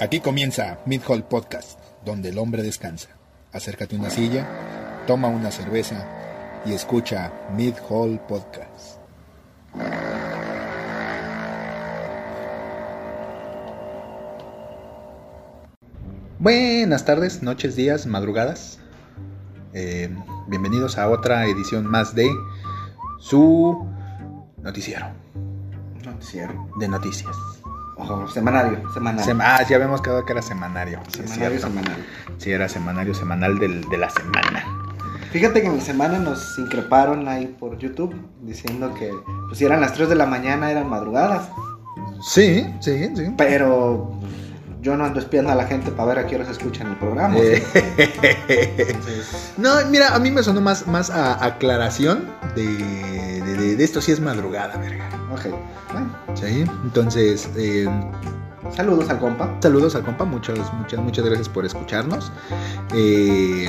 Aquí comienza Mid Hall Podcast, donde el hombre descansa. Acércate a una silla, toma una cerveza y escucha Mid Hall Podcast. Buenas tardes, noches, días, madrugadas. Eh, bienvenidos a otra edición más de su noticiero Noticiero. de noticias. Ojo, semanario, semanario. Sem- ah, ya habíamos quedado que era semanario. Sí, semanario, cierto. semanario. Sí, era semanario semanal del- de la semana. Fíjate que en la semana nos increparon ahí por YouTube diciendo que pues si eran las 3 de la mañana eran madrugadas. Sí, sí, sí. Pero yo no ando espiando a la gente para ver a qué horas escuchan el programa. Eh, no, mira, a mí me sonó más, más a aclaración de, de, de- de esto sí es madrugada, verga. ok. Bueno, Sí, entonces, eh, saludos al compa. saludos al compa, muchas, muchas, muchas gracias por escucharnos. Eh,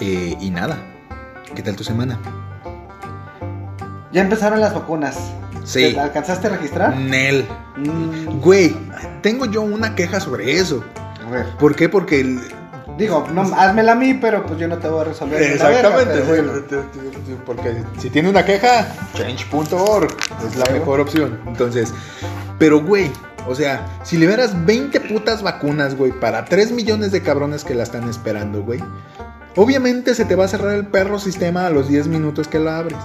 eh, y nada, ¿qué tal tu semana? Ya empezaron las vacunas. Sí. ¿Te alcanzaste a registrar? Nel. Mm, Güey, tengo yo una queja sobre eso. a ver. ¿Por qué? Porque el, Digo, no, házmela a mí, pero pues yo no te voy a resolver. la verga, Exactamente, pero t- porque si tiene una queja, change.org es la mejor opción. Entonces, pero güey, o sea, si liberas 20 putas vacunas, güey, para 3 millones de cabrones que la están esperando, güey, obviamente se te va a cerrar el perro sistema a los 10 minutos que lo abres.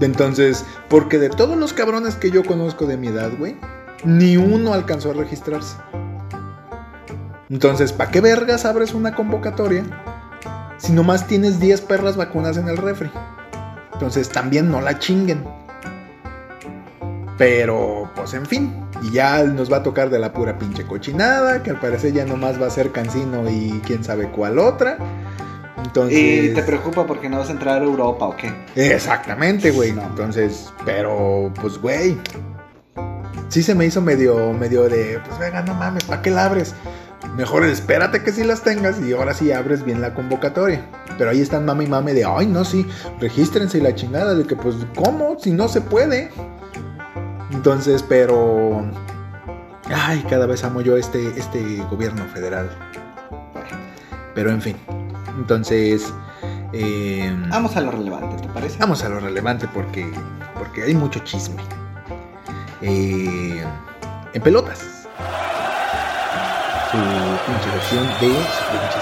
Entonces, porque de todos los cabrones que yo conozco de mi edad, güey, ni uno alcanzó a registrarse. Entonces, ¿para qué vergas abres una convocatoria si nomás tienes 10 perras vacunas en el refri? Entonces, también no la chinguen. Pero, pues en fin, y ya nos va a tocar de la pura pinche cochinada, que al parecer ya nomás va a ser Cancino y quién sabe cuál otra. Entonces, ¿Y te preocupa porque no vas a entrar a Europa o qué? Exactamente, güey. No. Entonces, pero, pues, güey. Sí se me hizo medio, medio de, pues, venga, no mames, ¿para qué la abres? Mejor espérate que sí las tengas y ahora sí abres bien la convocatoria. Pero ahí están mame y mame de, ay, no, sí, regístrense y la chingada de que, pues, ¿cómo? Si no se puede. Entonces, pero... Ay, cada vez amo yo este, este gobierno federal. Pero, en fin. Entonces... Eh, Vamos a lo relevante, ¿te parece? Vamos a lo relevante porque, porque hay mucho chisme. Eh, en pelotas. Su pinche versión de su pinche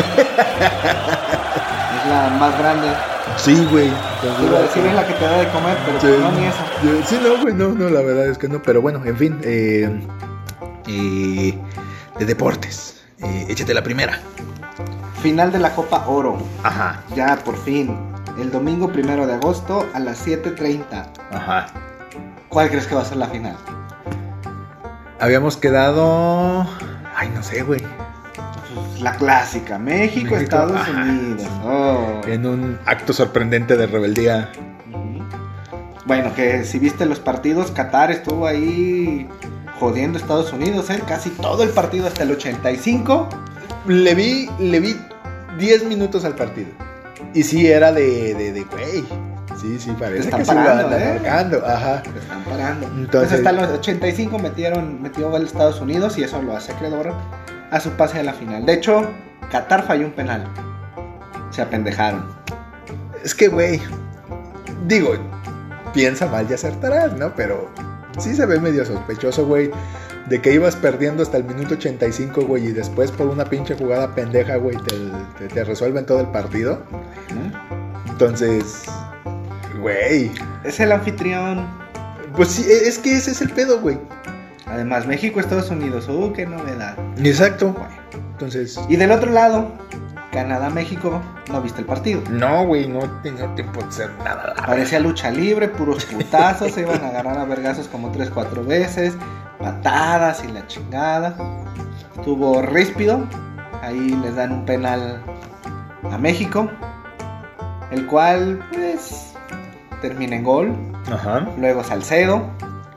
Es la más grande. Sí, güey. Decir es la que te da de comer, pero Sí. pues no ni esa. Sí, no, güey, no, no, la verdad es que no. Pero bueno, en fin. eh, eh, de deportes. Eh, échate la primera. Final de la Copa Oro. Ajá, Ya, por fin. El domingo primero de agosto a las 7.30. ajá. ¿Cuál crees que va a ser la final? Habíamos quedado. Ay, no sé, güey. Pues, la clásica. México, México, Estados ajá. Unidos. Oh. En un acto sorprendente de rebeldía. Bueno, que si viste los partidos, Qatar estuvo ahí jodiendo a Estados Unidos, ¿eh? Casi todo el partido hasta el 85. Le vi, le vi 10 minutos al partido. Y sí, era de, de, de güey. Sí, sí, parece están que sí parando, andan ¿eh? marcando. Ajá. Lo están parando. Entonces- Entonces, hasta los 85 metieron, metió gol Estados Unidos y eso lo hace acreedor a su pase a la final. De hecho, Qatar falló un penal. Se apendejaron. Es que, güey. Digo, piensa mal y acertarás, ¿no? Pero sí se ve medio sospechoso, güey. De que ibas perdiendo hasta el minuto 85, güey. Y después por una pinche jugada pendeja, güey, te, te, te resuelven todo el partido. Entonces, güey. Es el anfitrión. Pues sí, es que ese es el pedo, güey. Además, México, Estados Unidos. Uh, qué novedad. Exacto. Entonces, Y del otro lado, Canadá, México. No viste el partido. no, güey, no tenía tiempo de hacer nada. Parecía lucha libre, puros putazos, se iban a agarrar a vergazos como 3, 4 veces, patadas y la chingada. Tuvo ríspido, ahí les dan un penal a México, el cual pues termina en gol. Ajá. Luego Salcedo,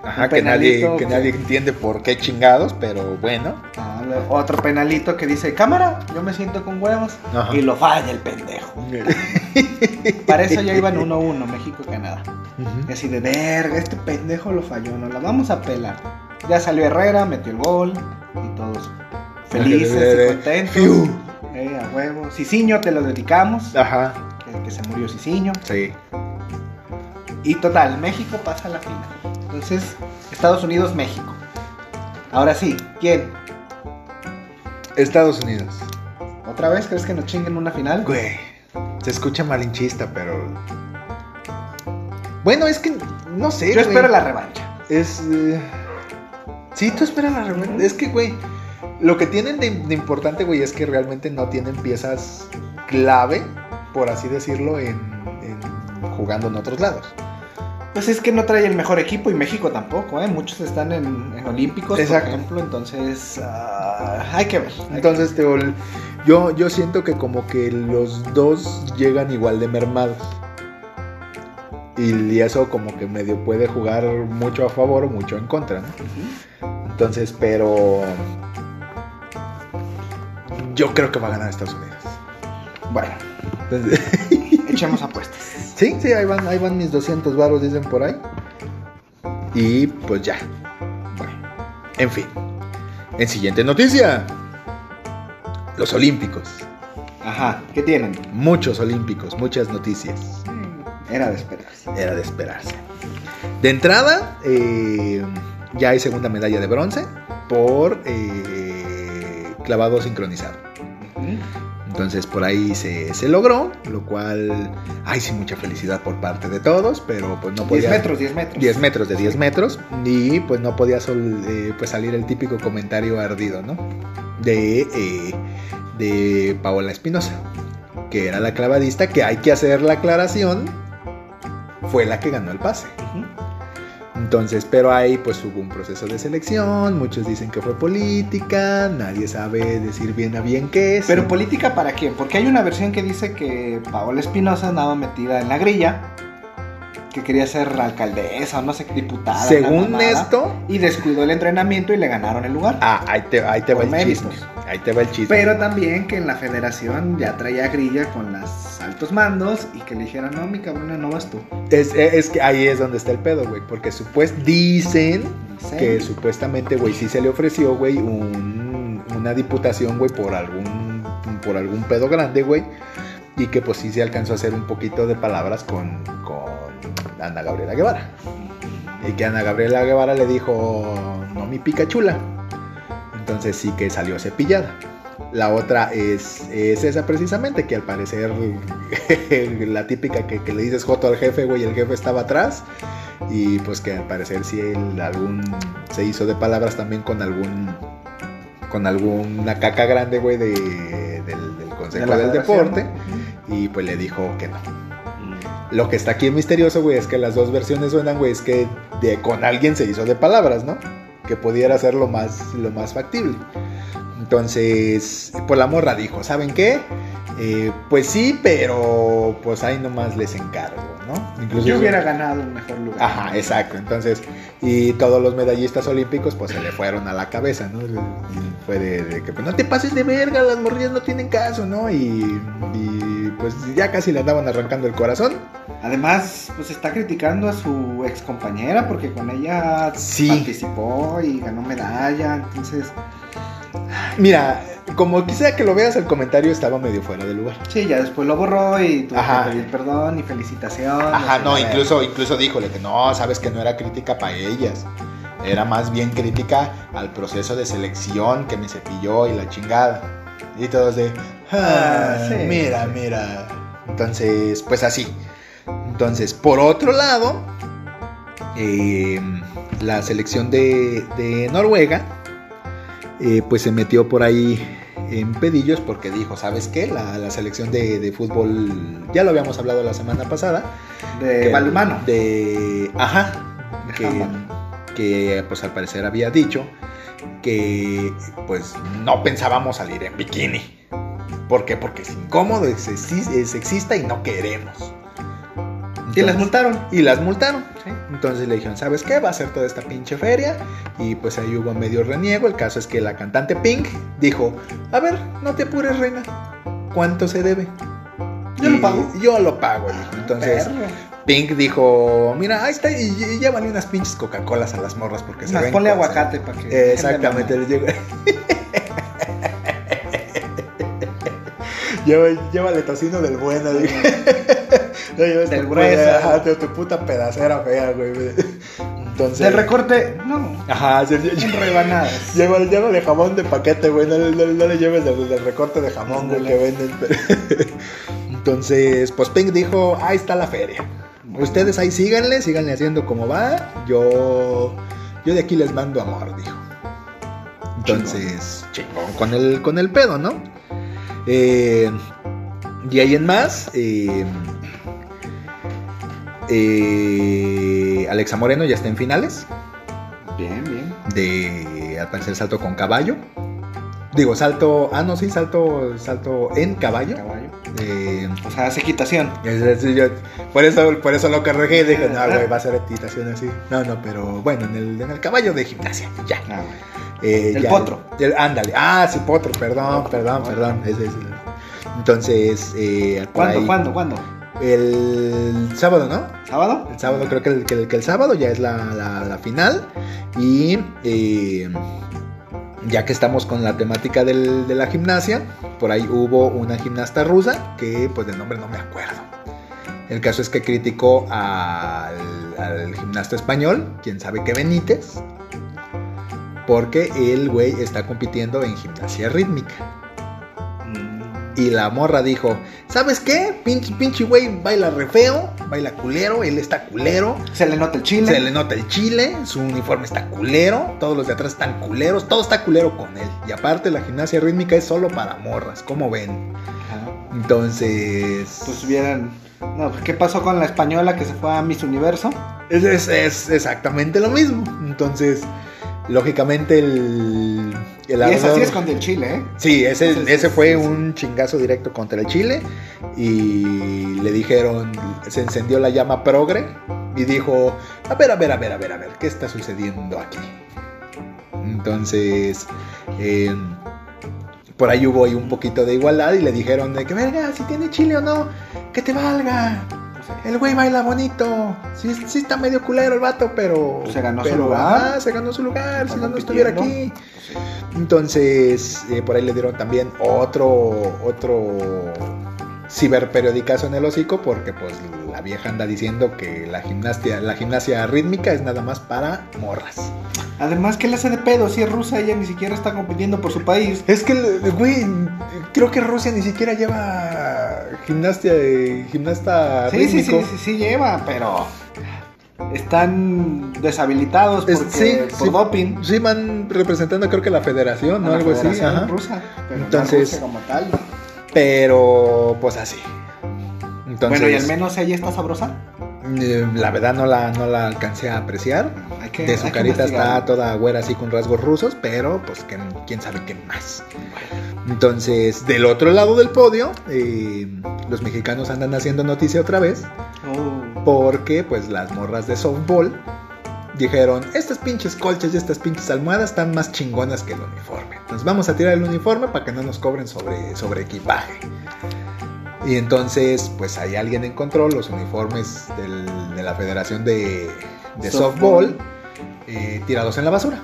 Ajá, que nadie, que nadie entiende por qué chingados, pero bueno. ah, otro penalito que dice cámara, yo me siento con huevos Ajá. y lo falla el pendejo. Para eso ya iban 1-1 México y Canadá. Y Ujú. así de verga, este pendejo lo falló, no la vamos a pelar. Ya salió Herrera, metió el gol y todos felices y contentos. Eh, a huevo. Cicinho, te lo dedicamos. Ajá, Que, que se murió Cicinho. sí. Y total, México pasa a la final. Entonces, Estados Unidos, México. Ahora sí, ¿quién? Estados Unidos. ¿Otra vez crees que nos chinguen una final? Güey, se escucha malinchista, pero... Bueno, es que, no sé, Yo güey. espero la revancha. Es... eh, Sí, tú esperas la revancha. Es que, güey, lo que tienen de, de importante, güey, es que realmente no tienen piezas clave, por así decirlo, en, en- jugando en otros lados. Pues es que no trae el mejor equipo y México tampoco, ¿eh? Muchos están en, en Olímpicos, Exacto. por ejemplo, entonces ah, hay que ver. hay que Entonces, te ol- yo, yo siento que como que los dos llegan igual de mermados. Y eso como que medio puede jugar mucho a favor o mucho en contra, ¿no? Entonces, pero... Yo creo que va a ganar Estados Unidos. Bueno, Entonces- echemos apuestas. sí, sí, ahí van, ahí van mis 200 varos, dicen por ahí. Y pues ya. Bueno, En fin. En siguiente noticia. Los Olímpicos. ajá, ¿qué tienen? Muchos Olímpicos, muchas noticias. Era de esperarse. Era de esperarse. De entrada, eh, ya hay segunda medalla de bronce por eh, clavado sincronizado. Entonces por ahí se, se logró, lo cual hay sí mucha felicidad por parte de todos, pero pues no 10 podía... metros, 10 metros. 10 metros de 10 metros y pues no podía sol- eh, pues salir el típico comentario ardido, ¿no? De, eh, de Paola Espinosa, que era la clavadista, que hay que hacer la aclaración, fue la que ganó el pase. Entonces, pero ahí pues hubo un proceso de selección, muchos dicen que fue política, nadie sabe decir bien a bien qué es. Pero política para quién? Porque hay una versión que dice que Paola Espinosa andaba metida en la grilla, que quería ser alcaldesa o no sé qué diputada. según esto, Y descuidó el entrenamiento y le ganaron el lugar. ah, ahí te, ahí te va el méritos. chisme. Ahí te va el chisme. Pero también que en la federación ya traía grilla con los altos mandos y que le dijeron, no, mi cabrona, no vas tú. Es, es que ahí es donde está el pedo, güey. Porque supuest dicen Dice, que supuestamente, güey, sí se le ofreció, güey, un- una diputación, güey, por algún, por algún pedo grande, güey. Y que pues sí se alcanzó a hacer un poquito de palabras con, con Ana Gabriela Guevara. Y que Ana Gabriela Guevara le dijo, no mi pica chula. Entonces sí que salió cepillada. La otra es, es esa precisamente, que al parecer la típica que, que le dices joto al jefe, güey, el jefe estaba atrás. Y pues que al parecer sí él algún se hizo de palabras también con algún con alguna caca grande, güey, de, del, del de Consejo del. Deporte. Y pues le dijo que no. Lo que está aquí misterioso, güey, es que las dos versiones suenan, güey, es que de, con alguien se hizo de palabras, ¿no? Que pudiera ser lo más, lo más factible. Entonces, pues la morra dijo, ¿saben qué? Eh, pues sí, pero pues ahí nomás les encargo, ¿no? Incluso Yo hubiera ganado un mejor lugar. Ajá, exacto. Entonces, y todos los medallistas olímpicos, pues se le fueron a la cabeza, ¿no? Y Fue de, de que, pues no te pases de verga, las morrillas no tienen caso, ¿no? Y, y, pues ya casi le andaban arrancando el corazón. Además, pues está criticando a su ex compañera porque con ella Sí. participó y ganó medalla. Entonces, Mira, como quisiera que lo veas, el comentario estaba medio fuera de lugar. sí, ya después lo borró y tuvo Ajá. que pedir perdón y felicitaciones. Ajá, no, incluso, incluso díjole que no, sabes que no era crítica para ellas. Era más bien crítica al proceso de selección que me cepilló y la chingada. Y todos de, ah, Ah, sí. mira, mira. Entonces, pues así. Entonces, por otro lado, eh, la selección de, de Noruega, eh, pues se metió por ahí en pedillos porque dijo, ¿sabes qué? La, la selección de, de fútbol, ya lo habíamos hablado la semana pasada, De balonmano. De. Ajá. Que, que, pues al parecer había dicho que pues no pensábamos salir en bikini. ¿Por qué? Porque es incómodo, es, es sexista y no queremos. Y las multaron. Y las multaron. Sí. Entonces le dijeron, ¿sabes qué? Va a ser toda esta pinche feria. Y pues ahí hubo medio reniego. El caso es que la cantante Pink dijo, a ver, no te apures, reina. ¿Cuánto se debe? Yo lo pago. Yo lo pago, dijo. Entonces, Perro. Pink dijo, mira, ahí está, y, y unas pinches Coca-Colas a las morras porque se Más ven ponle cosas". aguacate para que. Eh, Exactamente, les. Lleva- Llévale tocino del bueno, dije. No lleves Del tu tu, puta pedacera fea, güey. Entonces. Del recorte, no. Ajá, sí, rebanadas. Llévale, llévale jamón de paquete, güey. No, le- no no le lleves del, del recorte de jamón, güey, que venden. Entonces, pues Pink dijo: Ahí está la feria. Ustedes ahí síganle, síganle haciendo como va. Yo, yo de aquí les mando amor, dijo. Entonces, chingón con el, con el pedo, ¿no? Eh, y ahí en más, eh, eh, Alexa Moreno ya está en finales Bien, bien. de, al parecer, salto con caballo. Digo, salto, ah, no, sí, salto, salto en caballo. Caballo. Eh, O sea, hace quitación. es decir, yo- por eso, por eso lo corregí y dije, no, güey, va a ser equitación así. No, no, pero bueno, en el, en el caballo de gimnasia, ya. Ah. Eh, El ya- potro. el- ándale. Ah, sí, potro, perdón, perdón, perdón. Ese Entonces, eh, ¿Cuándo, ahí- cuándo, cuándo? El sábado, ¿no? ¿Sábado? El sábado, creo que el, que el- que el sábado ya es la, la- la final. Y eh, ya que estamos con la temática del- de la gimnasia, por ahí hubo una gimnasta rusa que, pues, de nombre no me acuerdo. El caso es que criticó al, al gimnasta español, quien sabe que Benítez, porque el güey está compitiendo en gimnasia rítmica. Mm. Y la morra dijo, ¿sabes qué? Pinche, pinche güey baila re feo, baila culero, él está culero, Se le nota el chile. se le nota el chile, su uniforme está culero, todos los de atrás están culeros, todo está culero con él. Y aparte la gimnasia rítmica es solo para morras, como ven. Ajá. Entonces... Pues hubieran. No, pues, ¿qué pasó con la española que se fue a Miss Universo? Es, es- es exactamente lo mismo. Entonces, lógicamente el... el y esa sí es con el chile, ¿eh? Sí, ese, Ese sí, ese sí, fue sí. un chingazo directo contra el Chile y le dijeron, se encendió la llama progre y dijo, a ver, a ver, a ver, a ver, a ver, ¿qué está sucediendo aquí? Entonces, eh, por ahí hubo ahí un poquito de igualdad y le dijeron de que, verga, si tiene Chile o no, que te valga. El güey baila bonito. Sí, sí está medio culero el vato, pero. Se ganó su lugar. ajá, se ganó su lugar. Si no, no estuviera aquí. Entonces, eh, por ahí le dieron también otro, otro ciberperiodicazo en el hocico, porque pues la vieja anda diciendo que la gimnasia, la gimnasia rítmica es nada más para morras. Además, ¿qué le hace de pedo? Si es rusa, ella ni siquiera está compitiendo por su país. Es que, güey, creo que Rusia ni siquiera lleva gimnasia, gimnasta Sí, sí, rítmico. sí, sí, sí lleva, pero están deshabilitados Es- porque, sí, por sí. doping. Sí, van representando creo que la federación, ¿no? la Algo así. Federación ajá. rusa, pero Entonces- no como tal. Pero, pues así. Entonces, bueno, y al menos ella está sabrosa. eh, la verdad no la, no la alcancé a apreciar. Que, De su carita está toda güera así con rasgos rusos, pero pues que, quién sabe qué más. Entonces, del otro lado del podio, eh, los mexicanos andan haciendo noticia otra vez, Oh, porque pues las morras de softball dijeron, estas pinches colchas y estas pinches almohadas están más chingonas que el uniforme. Entonces vamos a tirar el uniforme para que no nos cobren sobre, sobre equipaje. Y entonces, pues ahí alguien encontró los uniformes del- de la Federación de, de Softball, Softball. eh, tirados en la basura.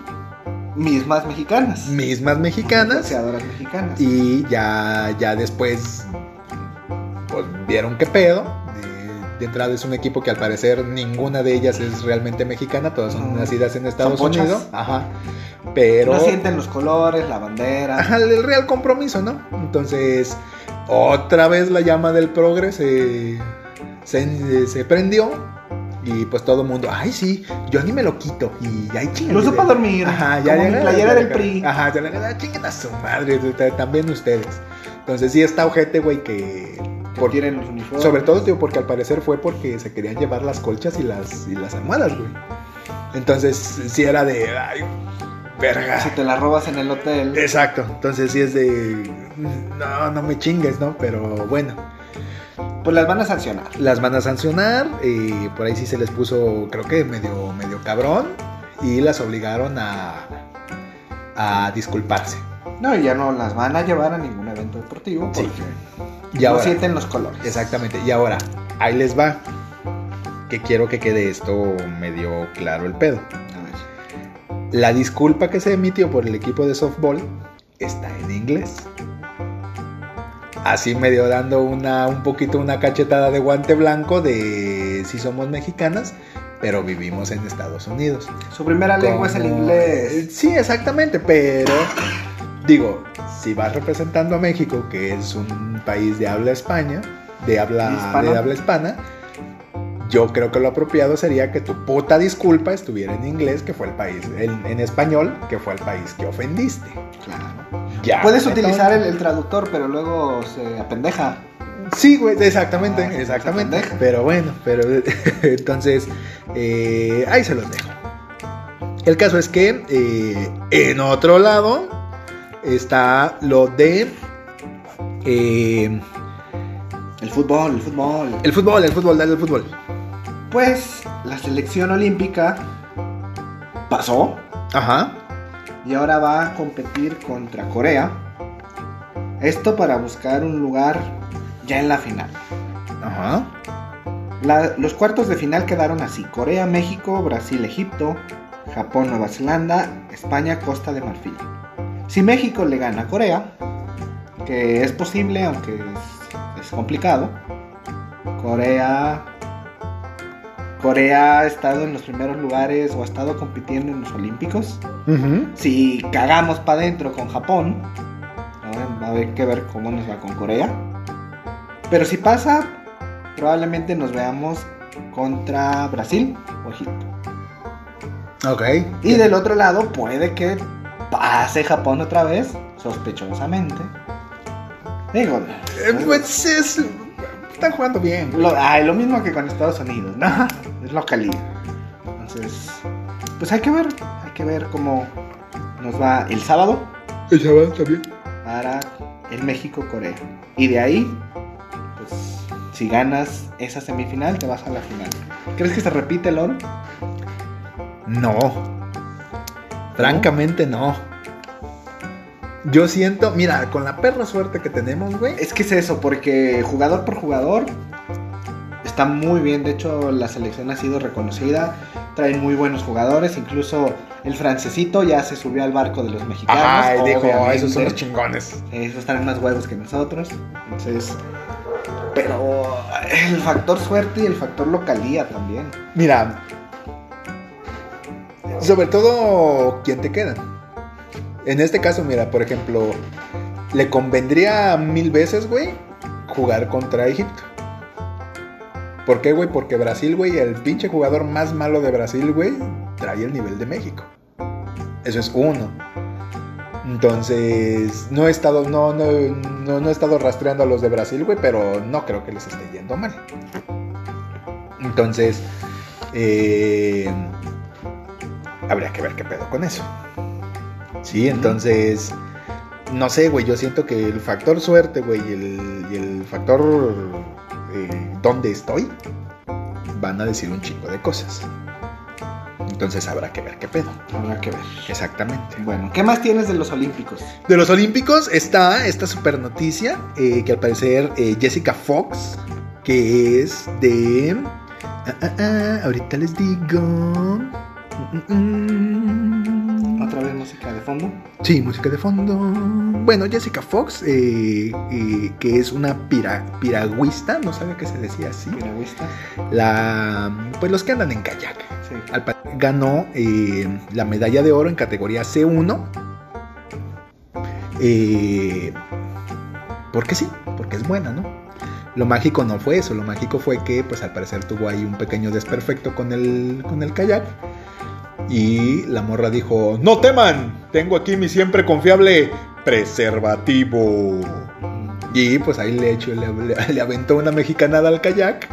mismas mexicanas. Mismas mexicanas. Mexicanas. Y ya, ya después pues, vieron qué pedo. De, de entrada es un equipo que al parecer ninguna de ellas es realmente mexicana, todas son nacidas en Estados. Unidos. Ajá. Pero. No sienten los colores, la bandera. Ajá, el real compromiso, ¿no? Entonces, otra vez la llama del progres se, se, se prendió. Y pues todo el mundo, ay sí, yo ni me lo quito. Y ay chingue. Lo uso para dormir. Ajá, ya ya- playera ya- del ya- PRI. Ajá, ya le chinguen a su madre, también ustedes. Entonces sí está ojete, güey, que... Que por- tienen los uniformes. sobre todo, tío, porque al parecer fue porque se querían llevar las colchas y las, y las almohadas, güey. Entonces sí era de, ay, verga. Si te la robas en el hotel. Exacto, entonces sí es de, no, no me chingues, ¿no? Pero bueno, Pues las van a sancionar. las van a sancionar, y por ahí sí se les puso, creo que medio, medio cabrón, y las obligaron a, a disculparse. No, y ya no las van a llevar a ningún evento deportivo Sí. porque Y no sienten los colores. exactamente, y ahora, ahí les va. que quiero que quede esto medio claro el pedo. La disculpa que se emitió por el equipo de softball está en inglés. Así medio dando una, un poquito una cachetada de guante blanco de si somos mexicanas, pero vivimos en Estados Unidos. Su primera lengua es el inglés. Sí, exactamente, pero digo, si vas representando a México, que es un país de habla España, de habla, de habla hispana, yo creo que lo apropiado sería que tu puta disculpa estuviera en inglés, que fue el país, en, en español, que fue el país que ofendiste. Claro. Ya. Puedes utilizar el, el traductor, pero luego se apendeja. Sí, güey, exactamente, Ah, exactamente. Pero bueno, pero entonces, eh, ahí se los dejo. El caso es que eh, en otro lado está lo de eh, El fútbol, el fútbol. el fútbol, el fútbol, dale el fútbol. Pues la selección olímpica pasó Ajá. y ahora va a competir contra Corea. Esto para buscar un lugar ya en la final. Ajá. La- los cuartos de final quedaron así: Corea, México, Brasil, Egipto, Japón, Nueva Zelanda, España, Costa de Marfil. Si México le gana a Corea, que es posible, aunque es, es complicado, Corea. Corea ha estado en los primeros lugares o ha estado compitiendo en los Olímpicos. Si cagamos para adentro con Japón, ¿no? va a haber que ver cómo nos va con Corea. Pero si pasa, probablemente nos veamos contra Brasil o Egipto. Ok. Y del otro lado, puede que pase Japón otra vez, sospechosamente. Digo, Eh, pues es. Están jugando bien. lo, ay, lo mismo que con Estados Unidos, ¿no? Es localidad. Entonces, pues hay que ver, hay que ver cómo nos va el sábado. El chaval también. para el México-Corea. Y de ahí, pues, si ganas esa semifinal, te vas a la final. ¿Crees que se repite el oro? No. Francamente no. Yo siento, mira, con la perra suerte que tenemos, güey. Es que es eso, porque jugador por jugador está muy bien. De hecho, la selección ha sido reconocida. Traen muy buenos jugadores. Incluso el francesito ya se subió al barco de los mexicanos. Ay, dijo, esos son los chingones. Esos traen más huevos que nosotros. Entonces, pero el factor suerte y el factor localía también. Mira, sobre todo, ¿quién te queda? En este caso, mira, por ejemplo, le convendría mil veces, güey, jugar contra Egipto. ¿Por qué, güey? Porque Brasil, güey, el pinche jugador más malo de Brasil, güey, trae el nivel de México. Eso es uno. Entonces, no he estado, no, no, no, he estado rastreando a los de Brasil, güey, pero no creo que les esté yendo mal. Entonces, eh, habría que ver qué pedo con eso. Sí, entonces, no sé, güey, yo siento que el factor suerte, güey, y el, y el factor eh, dónde estoy, van a decir un chingo de cosas. Entonces habrá que ver qué pedo. Habrá que ver. Exactamente. Bueno, ¿qué más tienes de los Olímpicos? De los Olímpicos está esta super noticia eh, que al parecer eh, Jessica Fox, que es de... ah, ah, ah, ahorita les digo... Mm, mm, mm. Otra vez música de fondo. Sí, música de fondo. Bueno, Jessica Fox, eh, eh, que es una pira- piragüista, no sabía que se decía así. Piragüista. La, pues los que andan en kayak. Sí. Al ganó eh, la medalla de oro en categoría C1. Eh, porque sí, porque es buena, ¿no? Lo mágico no fue eso, lo mágico fue que pues al parecer tuvo ahí un pequeño desperfecto con el, con el kayak. Y la morra dijo, no teman, tengo aquí mi siempre confiable preservativo. Y pues ahí le, echó, le, aventó una mexicanada al kayak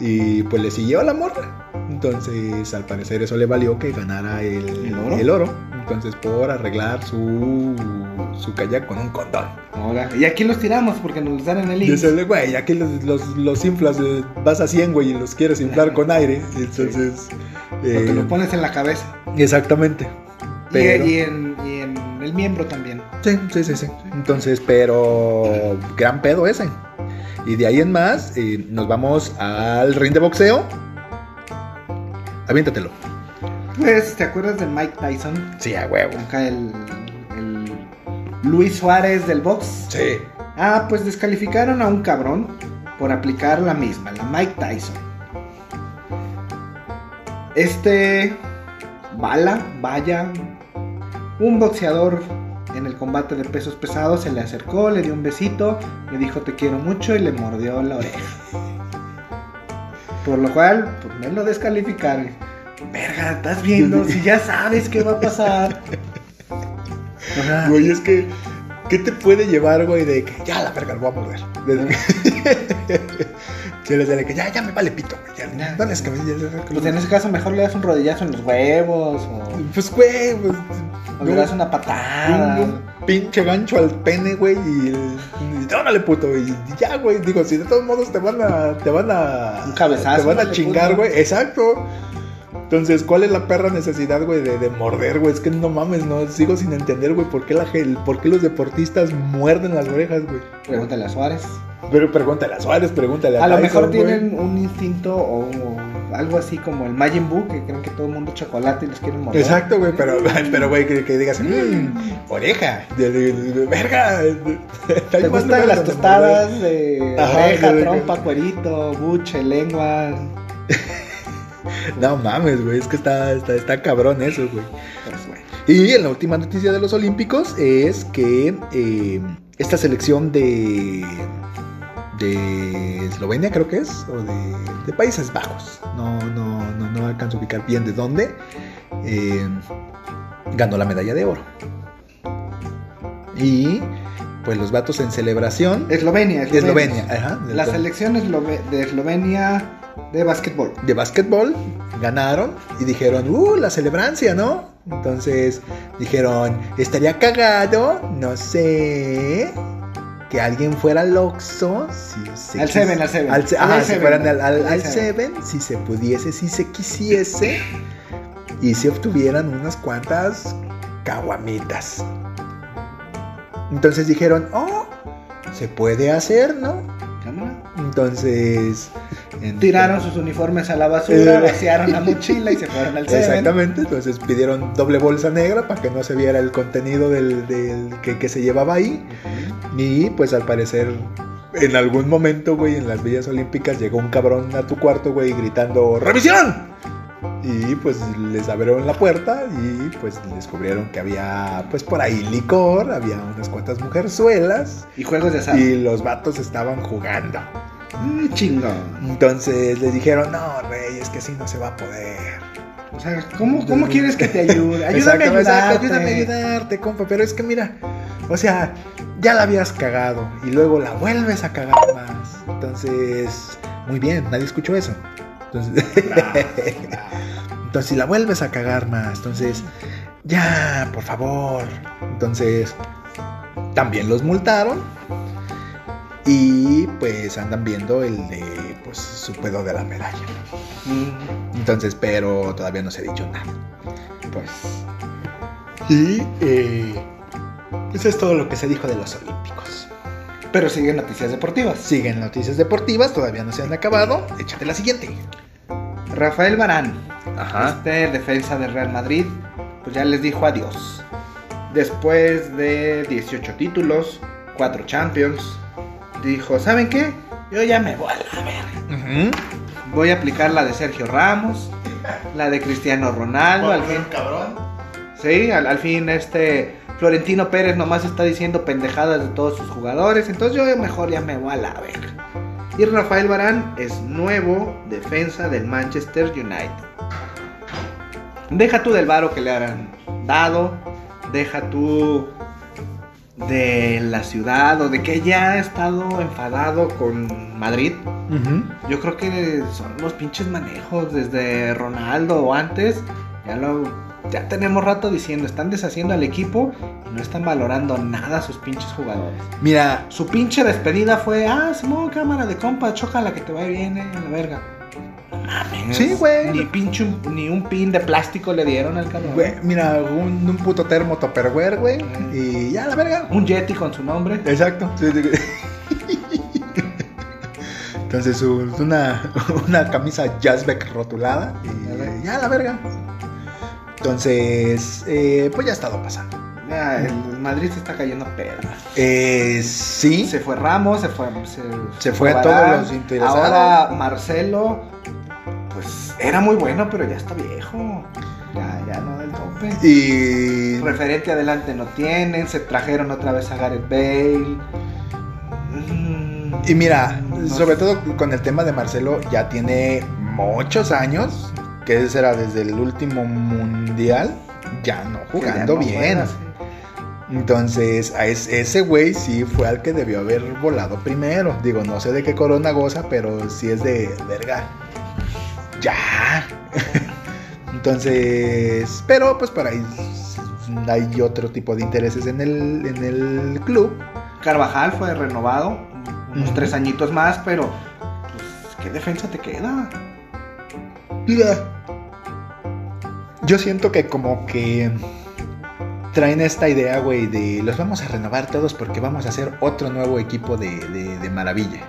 y pues le siguió a la morra. Entonces, al parecer eso le valió que ganara el, ¿El oro? Entonces, por arreglar su, su kayak con un condón. Ahora. Y aquí los tiramos porque nos dan en el link. Dice, güey, aquí los, los, los inflas, vas a 100, güey, y los quieres inflar con aire. Entonces... eh, lo pones en la cabeza. exactamente. Y- en, y en el miembro también. Sí, sí, sí, sí. Entonces, pero gran pedo ese. Y de ahí en más, eh, nos vamos al ring de boxeo. Aviéntatelo. Pues, ¿te acuerdas de Mike Tyson? Sí, a huevo. Acá el, el Luis Suárez del box. Sí. Ah, pues descalificaron a un cabrón por aplicar la misma, la Mike Tyson. Este Bala, vaya, un boxeador en el combate de pesos pesados se le acercó, le dio un besito, le dijo te quiero mucho y le mordió la oreja. Por lo cual, pues me lo descalificaron. Verga, estás viendo, si ya sabes qué va a pasar. O sea, Güey, es que. ¿Qué te puede llevar, güey, de que ya la verga lo voy a que- Se les de que ya, ya me vale pito, güey. Ya, Ya. no les pues en ese caso mejor le das un rodillazo en los huevos o, Pues, güey, pues. o le das una un, patada. un pinche gancho al pene, güey, y, y órale, puto, güey. Y ya, güey. Digo, si de todos modos te van a. Te van a. Un cabezazo, Te van a chingar, güey. Exacto. Entonces, ¿cuál es la perra necesidad, güey, de, de morder, güey? Es que no mames, no sigo sin entender, güey, por qué la gel, por qué los deportistas muerden las orejas, güey. Pregúntale a Suárez. Pero pregúntale a Suárez, pregúntale a A lo mejor tienen un instinto o, o algo así como el Majin Buu, que creen que todo el mundo chocolate y los quieren morder. Exacto, güey, pero, pero, güey, que, que digas, mmm, oreja, de, de- de- verga. ¿Te gustan las tostadas de Ajá, oreja, trompa, cuerito, buche, lengua? No mames, güey, es que está, está, está cabrón eso, güey. Pues bueno. Y en la última noticia de los Olímpicos es que eh, esta selección de de Eslovenia creo que es o de, de Países Bajos. No no no no alcanzo a ubicar bien de dónde. Eh, ganó la medalla de oro. Y pues los vatos en celebración Eslovenia, Eslovenia. Ajá, La selección de Eslovenia de básquetbol. de básquetbol ganaron y dijeron, uh, la celebrancia, ¿no? Entonces dijeron, estaría cagado, no sé, que alguien fuera al Oxxo, si se Al quis- Seven, al Seven. al se- Al ajá, si Seven. fueran al, al- Al Seven. Seven, si se pudiese, si se quisiese, y si obtuvieran unas cuantas caguamitas. Entonces dijeron, oh, se puede hacer, ¿no? Entonces... en- Tiraron sus uniformes a la basura, Eh. vaciaron la mochila y se fueron al Seven. Exactamente, entonces pidieron doble bolsa negra para que no se viera el contenido del, del que, que se llevaba ahí. Y pues al parecer en algún momento, güey, en las villas olímpicas llegó un cabrón a tu cuarto, güey, gritando ¡Revisión! Y pues les abrieron la puerta y pues descubrieron que había pues por ahí licor, había unas cuantas mujerzuelas Y juegos de azar. y los vatos estaban jugando. Mm, chingón. Entonces les dijeron, no, rey, es que así no se va a poder. O sea, ¿cómo, cómo quieres que te ayude? Ayúdame a ayudarte. ayúdame a ayudarte, compa. Pero es que mira, o sea, ya la habías cagado y luego la vuelves a cagar más. Entonces, muy bien, nadie escuchó eso. Entonces, entonces si la vuelves a cagar más, entonces, ya, por favor. Entonces, también los multaron. Y pues andan viendo el de pues su pedo de la medalla. Entonces, pero todavía no se ha dicho nada. Pues, Y eh, eso es todo lo que se dijo de los Olímpicos. pero siguen noticias deportivas. Siguen noticias deportivas, todavía no se han acabado. Échate la siguiente. Rafael Barán, Ajá. este defensa del Real Madrid, pues ya les dijo adiós. Después de 18 títulos, 4 Champions, dijo, ¿saben qué? Yo ya me voy a la verga. Voy a aplicar la de Sergio Ramos, la de Cristiano Ronaldo, al fin. cabrón. Sí, al, al fin este Florentino Pérez nomás está diciendo pendejadas de todos sus jugadores, entonces yo mejor ya me voy a la verga. Y Rafael Barán es nuevo defensa del Manchester United. Deja tú del varo que le habrán dado, deja tú de la ciudad o de que ya ha estado enfadado con Madrid. Yo creo que son los pinches manejos desde Ronaldo o antes. Ya lo ya tenemos rato diciendo, están deshaciendo al equipo y no están valorando nada a sus pinches jugadores. Mira, Su pinche despedida fue, ah, Simón, cámara de compa, chócala que te vaya bien, eh, a la verga. Mames. Sí, güey. Ni pinche un- ni un pin de plástico le dieron al cabrón. güey, mira, un, un puto termo topperware, güey. Y ya, la verga. Un Yeti con su nombre. Exacto. Sí, sí. Entonces, un- una, una camisa Jazzbeck rotulada y, ya la verga. Entonces, eh, pues ya ha estado pasando. El Madrid se está cayendo peda. Eh, sí. Se fue Ramos, se fue. Se, Se fue a todos los interesados. Ahora Marcelo, pues era muy bueno, pero ya está viejo. Ya, ya no del tope. Y Referente adelante no tienen. Se trajeron otra vez a Gareth Bale. Mm, Y mira, no sobre sé. todo con el tema de Marcelo, ya tiene muchos años, que ese era desde el último mundial, ya no ya jugando no bien. sí. Entonces, a es- ese güey sí fue al que debió haber volado primero. Digo, no sé de qué corona goza, pero sí es de verga. Ya. Entonces, pero pues para ahí hay otro tipo de intereses en el, en el club. Carvajal fue renovado. Unos tres añitos más, pero. Pues, ¿Qué defensa te queda? Mira, yo siento que como que traen esta idea, güey, de los vamos a renovar todos porque vamos a hacer otro nuevo equipo de, de- de maravilla.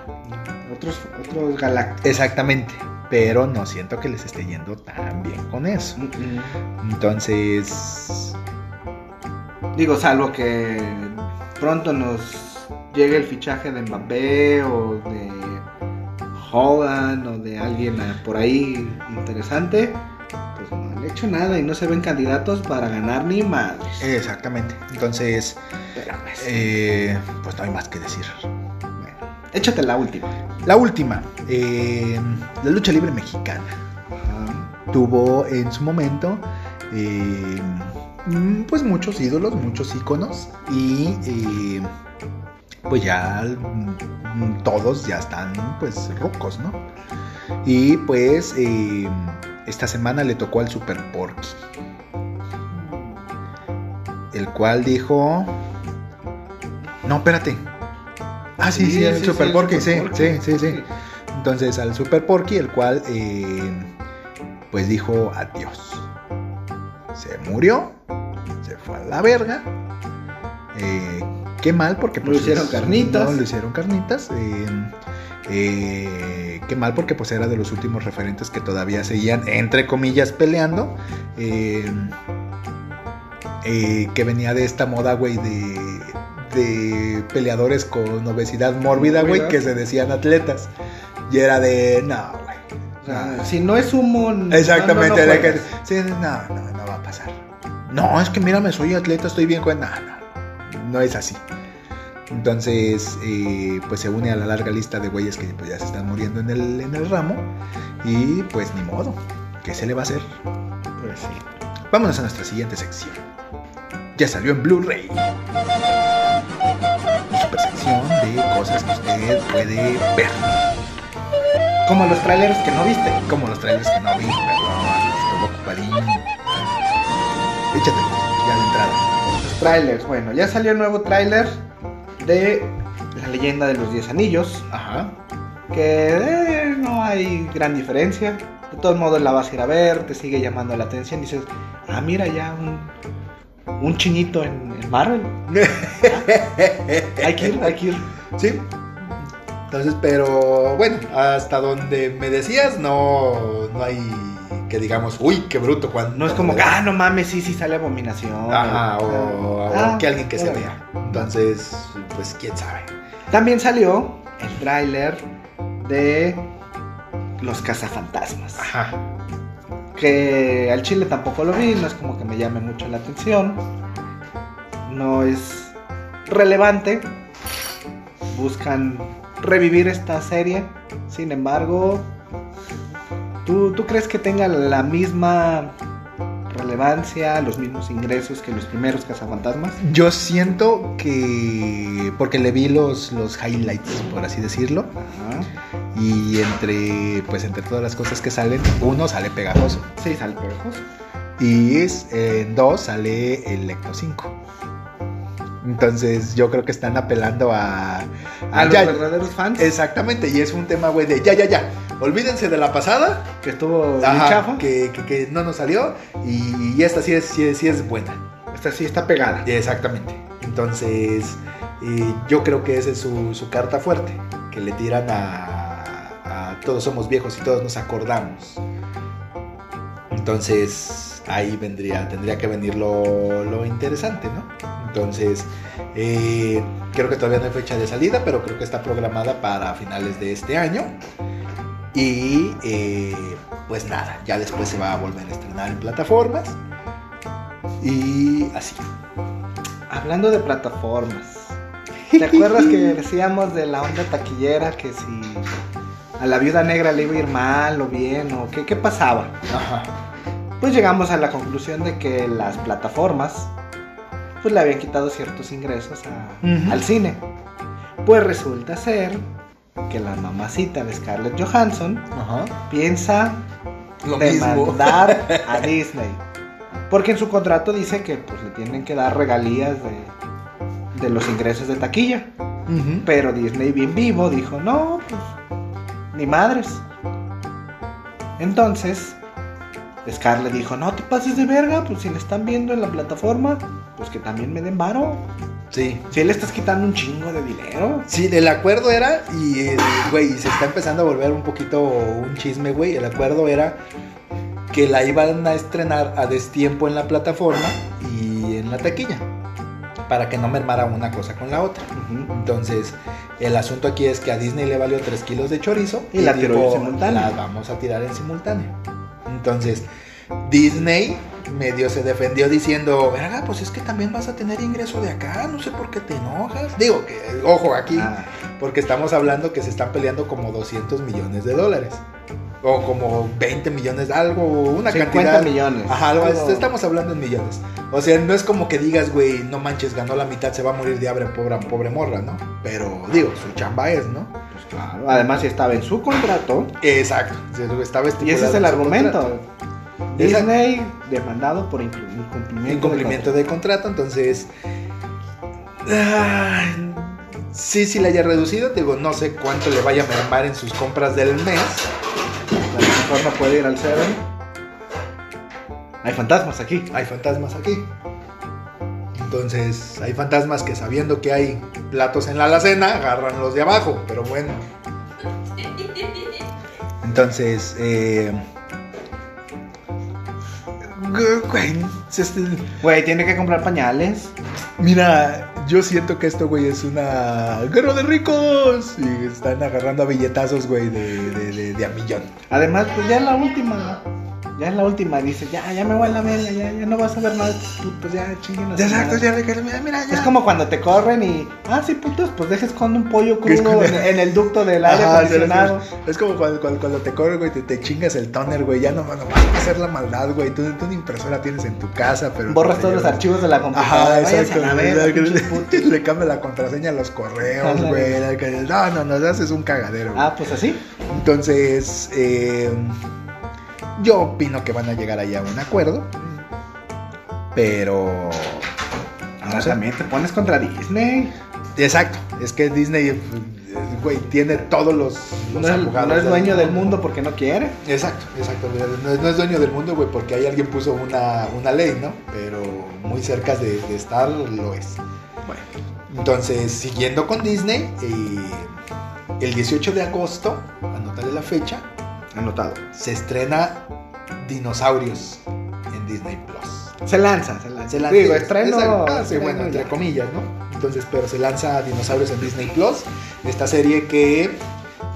Otros, otros galácticos. Exactamente, pero no siento que les esté yendo tan bien con eso. Entonces, Digo, salvo que pronto nos llegue el fichaje de Mbappé o de Hogan o de alguien por ahí interesante, pues no han hecho nada y no se ven candidatos para ganar ni madres. exactamente. Entonces, Pero pues, eh, pues no hay más que decir. bueno, échate la última. La última, eh, la lucha libre mexicana. Ajá. tuvo en su momento eh, mm, pues muchos ídolos, muchos íconos y eh, pues ya mm, todos ya están pues rucos, ¿no? Y pues eh, esta semana le tocó al Super Porky, el cual dijo, no, espérate. Ah, sí, sí, el Super el Porky, sí, Super sí, Porky. sí, sí. Entonces al Super Porky, el cual eh, pues dijo adiós. Se murió, se fue a la verga. Eh, qué mal porque Lo hicieron carnitas. No, lo hicieron carnitas. eh, qué mal porque pues era de los últimos referentes que todavía seguían entre comillas peleando. eh, eh, que venía de esta moda, güey, de, de peleadores con obesidad mórbida, güey, que se decían atletas. Y era de, no, güey. O sea, no". si no es humo, Exactamente, no, no que- sí, no, no, no va a pasar. No, es que mírame, soy atleta, estoy bien con. No, no, no es así. Entonces, eh, pues se une a la larga lista de güeyes que pues, ya se están muriendo en el, en el ramo. Y pues ni modo, ¿qué se le va a hacer? Pues sí. Vámonos a nuestra siguiente sección. Ya salió en Blu-ray. Super sección de cosas que usted puede ver. Como los trailers que no viste. Como los trailers que no vi, perdón, estuvo ocupadín. Échate, ya de entrada. Los trailers. Bueno, ya salió el nuevo trailer de La leyenda de los 10 anillos. Ajá. Que eh, no hay gran diferencia. De todos modos la vas a ir a ver, te sigue llamando la atención. Dices, ah, mira ya un, un chinito en, en Marvel. Hay que ir, hay que ir. Sí. Entonces, pero bueno, hasta donde me decías, no, no hay que digamos, uy, qué bruto cuando. No es como, ah, no mames, sí, sí sale abominación. Ajá, o, o Ah, que alguien que se vea. Entonces, pues quién sabe. También salió el tráiler de Los Cazafantasmas. Ajá. Que al chile tampoco lo vi, no es como que me llame mucho la atención. No es relevante. Buscan revivir esta serie. Sin embargo, ¿tú, tú crees que tenga la misma relevancia, los mismos ingresos que los primeros cazafantasmas? Yo siento que. Porque le vi los, los highlights, por así decirlo. Ajá. Y entre. Pues entre todas las cosas que salen, uno sale pegajoso. Sí, sale pegajoso. Y es, en dos sale el Ecto 5. Entonces yo creo que están apelando a... A los ya- verdaderos fans Exactamente, y es un tema, güey, de ya, ya, ya. Olvídense de la pasada, que estuvo ajá, chafa. que, que- que no nos salió, y, y esta sí es, sí, sí es buena. Esta sí está pegada. Exactamente. Entonces, eh, yo creo que esa es su, su carta fuerte, que le tiran a, a todos somos viejos y todos nos acordamos. Entonces, ahí vendría, tendría que venir lo, lo interesante, ¿no? Entonces, eh, creo que todavía no hay fecha de salida, pero creo que está programada para finales de este año. Y eh, pues nada, ya después se va a volver a estrenar en plataformas. Y así. Hablando de plataformas, ¿te acuerdas que decíamos de la onda taquillera que si a la viuda negra le iba a ir mal o bien o qué, qué pasaba? Ajá. Pues llegamos a la conclusión de que las plataformas pues le habían quitado ciertos ingresos a- al cine. Pues resulta ser que la mamacita de Scarlett Johansson Ajá. piensa Lo mismo. demandar a Disney. Porque en su contrato dice que pues le tienen que dar regalías de, de los ingresos de taquilla. Pero Disney bien vivo dijo, no, pues ni madres. Entonces, Scarlett dijo, no te pases de verga, pues si le están viendo en la plataforma, pues que también me den varo. Sí. Si le estás quitando un chingo de dinero. Sí, el acuerdo era, y güey, se está empezando a volver un poquito un chisme, güey. El acuerdo era que la iban a estrenar a destiempo en la plataforma y en la taquilla. Para que no mermara una cosa con la otra. Entonces, el asunto aquí es que a Disney le valió 3 kilos de chorizo Y la tiró en simultáneo. La vamos a tirar en simultáneo. Entonces, Disney medio se defendió diciendo, verga, pues es que también vas a tener ingreso de acá, no sé por qué te enojas. Digo que, ojo, aquí, Ah, porque estamos hablando que se están peleando como 200 millones de dólares. O como 20 millones, algo, una 50 cantidad. millones. Ajá, algo- Algo- estamos hablando en millones. O sea, no es como que digas, güey, no manches, ganó la mitad, se va a morir de hambre, pobre, pobre morra, ¿no? Pero, digo, su chamba es, ¿no? pues claro. Además, estaba en su contrato, Exacto, estaba y estipulado ese es el argumento. contrato. Disney demandado por incumplimiento. Incumplimiento de contrato, entonces. ay, sí, sí le haya reducido. Digo, no sé cuánto le vaya a mermar en sus compras del mes. A lo mejor no puede ir al Seven. Hay fantasmas aquí. Hay fantasmas aquí. Entonces, hay fantasmas que sabiendo que hay platos en la alacena, agarran los de abajo. Pero bueno. Entonces, eh. Güey, este- Güey, tiene que comprar pañales. Mira, yo siento que esto, güey, es una guerra de ricos. Y están agarrando a billetazos, güey, de, de, de, de a millón. Además, pues ya es la última. Ya es la última. Dice, ya, ya me voy a la verga. Ya, ya no vas a ver estos putos. Ya, chinguen su Exacto, madre". ya, mira, mira, mira, ya. Es como cuando te corren y. Ah, sí, putos, pues dejes con un pollo crudo en, en el ducto del aire Ajá, acondicionado. sí, sí, sí. Es como cuando, cuando, cuando te corres, güey, te, te chingas el toner, güey. Ya no, no vas a hacer la maldad, güey. Tú, tú una impresora tienes en tu casa, pero. Borras todos los archivos de la computadora. Ajá, exacto. a la pinches putos. Le cambia la contraseña a los correos, güey. No, no, no, haces un cagadero. güey. Ah, pues así. Entonces, eh, yo opino que van a llegar allá a un acuerdo. Pero. Ahora No sé. también te pones contra Disney. Exacto, es que Disney, güey, tiene todos los, los No es, abogados no es del dueño del mundo porque no quiere. Exacto, exacto. No es, no es dueño del mundo, güey, porque ahí alguien puso una, una ley, ¿no? Pero muy cerca de, de estar lo es. Bueno, Entonces, siguiendo con Disney, eh, el 18 de agosto, anótale la fecha, anotado. se estrena Dinosaurios en Disney Plus. Se lanza, se lanza. Se lanza- Digo, estreno. Exacto. Ah, sí, estreno bueno, entre comillas, ¿no? Entonces, pero se lanza Dinosaurios en Disney Plus. Esta serie que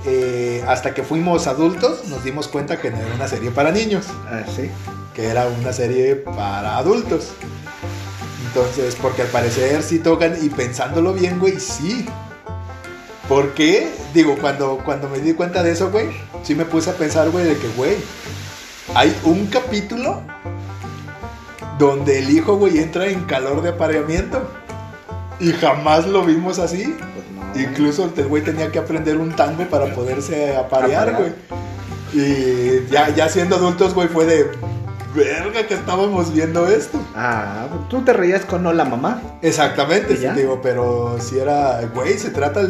eh, hasta que fuimos adultos nos dimos cuenta que no era una serie para niños, Ah, sí. que era una serie para adultos. Entonces, porque al parecer sí tocan y pensándolo bien, güey, sí. ¿Por qué? Digo, cuando, cuando me di cuenta de eso, güey, sí me puse a pensar, güey, de que, güey, hay un capítulo donde el hijo, güey, entra en calor de apareamiento. Y jamás lo vimos así. Pues no. Incluso el güey tenía que aprender un tango para poderse aparear, güey. Y ya, ya siendo adultos, güey, fue de verga que estábamos viendo esto. Ah, tú te reías con Hola Mamá. Exactamente, ¿Y sí, digo, pero si era, güey, se trata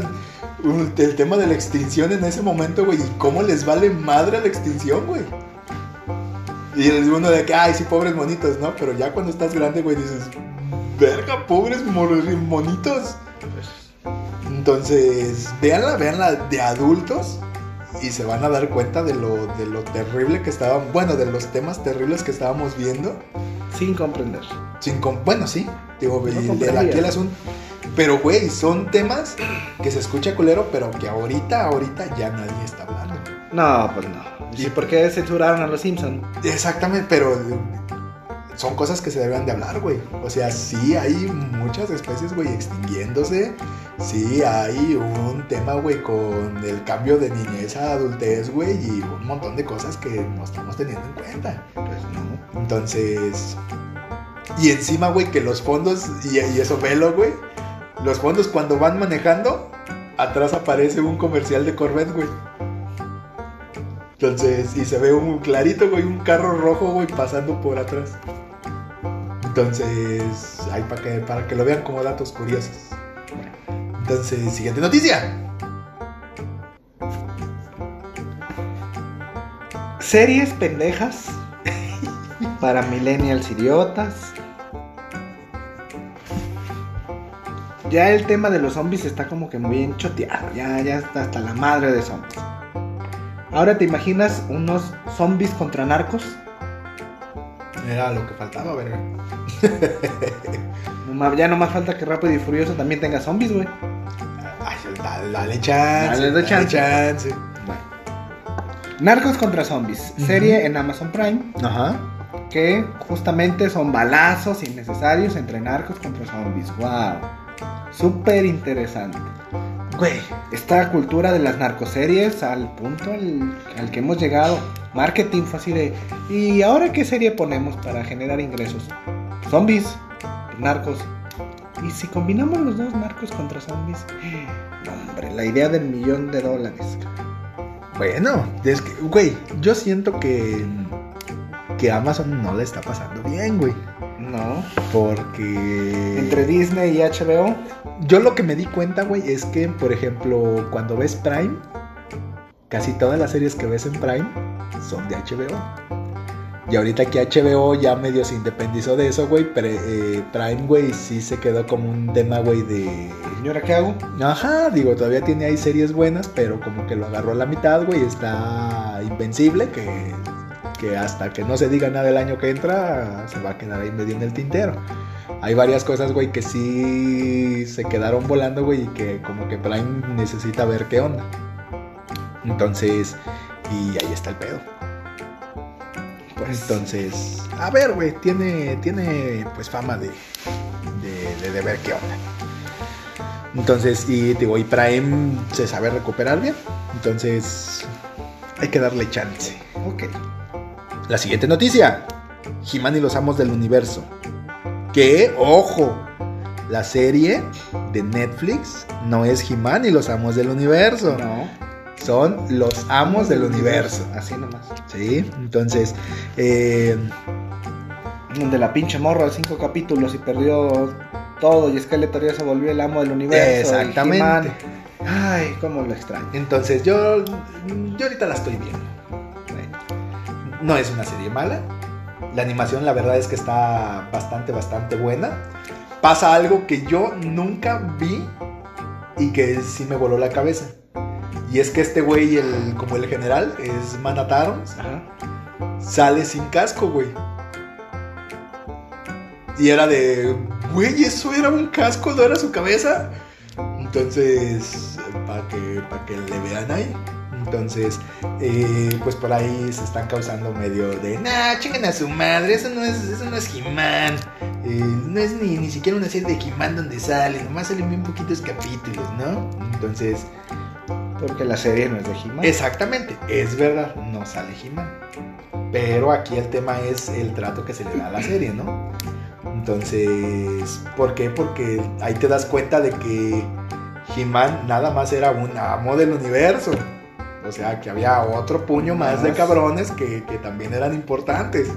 el, el tema de la extinción en ese momento, güey, y cómo les vale madre la extinción, güey. Y el uno de que, ay, sí, pobres monitos, ¿no? Pero ya cuando estás grande, güey, dices, verga, pobres monitos. Entonces, véanla, véanla de adultos. y se van a dar cuenta de lo, de lo terrible que estaban, bueno, de los temas terribles que estábamos viendo. Sin comprender. Sin com- bueno, sí, digo, No de comprendía. aquí el asunto. Pero, güey, son temas que se escucha culero, pero que ahorita, ahorita ya nadie está hablando. No, pues no. ¿Y por qué censuraron a los Simpsons? Exactamente, pero son cosas que se deben de hablar, güey. O sea, sí hay muchas especies, güey, extinguiéndose. Sí hay un tema, güey, con el cambio de niñez a adultez, güey, y un montón de cosas que no estamos teniendo en cuenta. Pues no. Entonces, y encima, güey, que los fondos, y, y eso velo, güey, los fondos cuando van manejando, atrás aparece un comercial de Corvette, güey. Entonces, y se ve un clarito, güey, un carro rojo, güey, pasando por atrás. Entonces, ahí para que, para que lo vean como datos curiosos. Entonces, siguiente noticia. Series pendejas para millennials idiotas. Ya el tema de los zombies está como que muy enchoteado. Ya, ya está hasta la madre de zombies. Ahora te imaginas unos zombies contra narcos. Era lo que faltaba, verga. Ya no más falta que Rápido y Furioso también tenga zombies, güey. Dale, dale chance. Dale, dale chance. chance. Bueno. Narcos contra zombies. Serie en Amazon Prime. Ajá. que justamente son balazos innecesarios entre narcos contra zombies. Wow. Súper interesante. Güey, Esta cultura de las narcoseries al punto al, al que hemos llegado. Marketing fue así de. ¿Y ahora qué serie ponemos para generar ingresos? Zombies, narcos. ¿Y si combinamos los dos narcos contra zombies? No, hombre, la idea del millón de dólares. Bueno, es que, güey, yo siento que, que Amazon no le está pasando bien, güey. No. Porque... Entre Disney y HBO. Yo lo que me di cuenta, güey, es que, por ejemplo, cuando ves Prime, casi todas las series que ves en Prime son de HBO. Y ahorita que HBO ya medio se independizó de eso, güey, pero eh, Prime, güey, sí se quedó como un tema, güey, de... ¿Y ahora qué hago? Ajá, digo, todavía tiene ahí series buenas, pero como que lo agarró a la mitad, güey, está invencible, que, que hasta que no se diga nada el año que entra, se va a quedar ahí medio en el tintero. Hay varias cosas, güey, que sí se quedaron volando, güey, y que como que Prime necesita ver qué onda. Entonces, y ahí está el pedo. Pues Entonces, a ver, güey, tiene, tiene pues fama de, de, de- de ver qué onda. Entonces, y digo, y Prime se sabe recuperar bien. Entonces, hay que darle chance. Ok. La siguiente noticia. He-Man y los amos del universo. Que, ojo, la serie de Netflix no es He-Man y los amos del universo. No. Son los amos del universo. Así nomás. Sí, entonces, eh, Donde la pinche morra de cinco capítulos y perdió todo y Skeletor ya se volvió el amo del universo. Exactamente. Ay, cómo lo extraño. entonces yo, yo ahorita la estoy viendo. No es una serie mala. La animación la verdad es que está bastante, bastante buena. Pasa algo que yo nunca vi y que sí me voló la cabeza. Y es que este güey, el, como el general, es Ajá. sale sin casco, güey. Y era de, güey, eso era un casco, no era su cabeza. Entonces, para que, pa' que le vean ahí. Entonces, eh, pues por ahí se están causando medio de, nah, chinguen a su madre, eso no es, eso no es He-Man. Eh, no es ni, ni siquiera una serie de He-Man donde sale, nomás salen bien poquitos capítulos, ¿no? Entonces, Porque la serie no es de He-Man. Exactamente, es verdad, no sale He-Man. Pero aquí el tema es el trato que se le da a la serie, ¿no? Entonces, ¿por qué? Porque ahí te das cuenta de que He-Man nada más era un amo del universo. O sea, que había otro puño más de Más. cabrones que, que también eran importantes.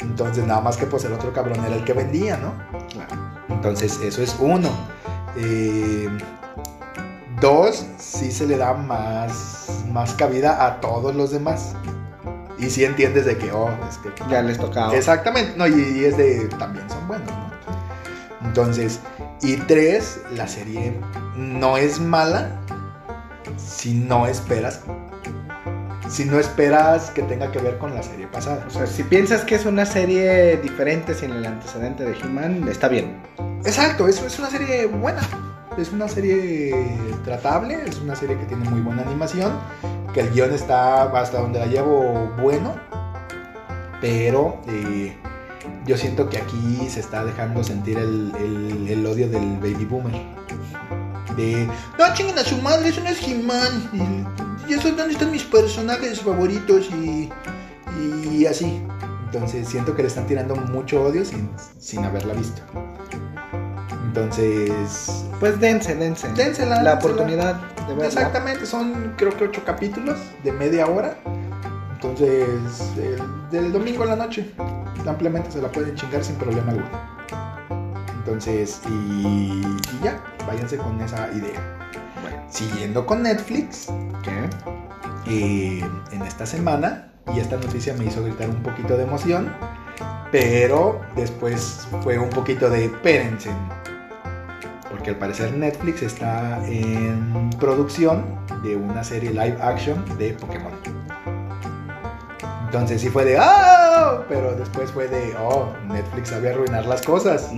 Entonces, nada más que pues el otro cabrón era el que vendía, ¿no? Claro. Entonces, eso es uno. Eh, dos, sí se le da más, más cabida a todos los demás. Y sí entiendes de que, oh, es que... Ya les tocaba. Exactamente, no, y, y es de, también son buenos, ¿no? Entonces, y tres, la serie no es mala si no esperas si no esperas que tenga que ver con la serie pasada. O sea, si piensas que es una serie diferente sin el antecedente de He-Man, está bien. Exacto, es, es una serie buena. Es una serie tratable, es una serie que tiene muy buena animación, que el guion está hasta donde la llevo bueno, pero eh, yo siento que aquí se está dejando sentir el, el- el odio del baby boomer. De, no chinguen a su madre, eso no es He-Man. Y, y eso, ¿dónde están mis personajes favoritos? Y, y así. Entonces siento que le están tirando mucho odio sin, sin haberla visto. Entonces, Pues dense, dense. Dénsela, La dénsela. oportunidad de verla. Exactamente, son creo que ocho capítulos de media hora. Entonces, el- del domingo a la noche, ampliamente se la pueden chingar sin problema alguno. Entonces, y, y ya, váyanse con esa idea. Bueno, Siguiendo con Netflix, ¿qué? eh, en esta semana, y esta noticia me hizo gritar un poquito de emoción, pero después fue un poquito de espérense. Porque al parecer Netflix está en producción de una serie live action de Pokémon. Entonces sí fue de ¡ah! Pero después fue de ¡oh! Netflix sabe arruinar las cosas.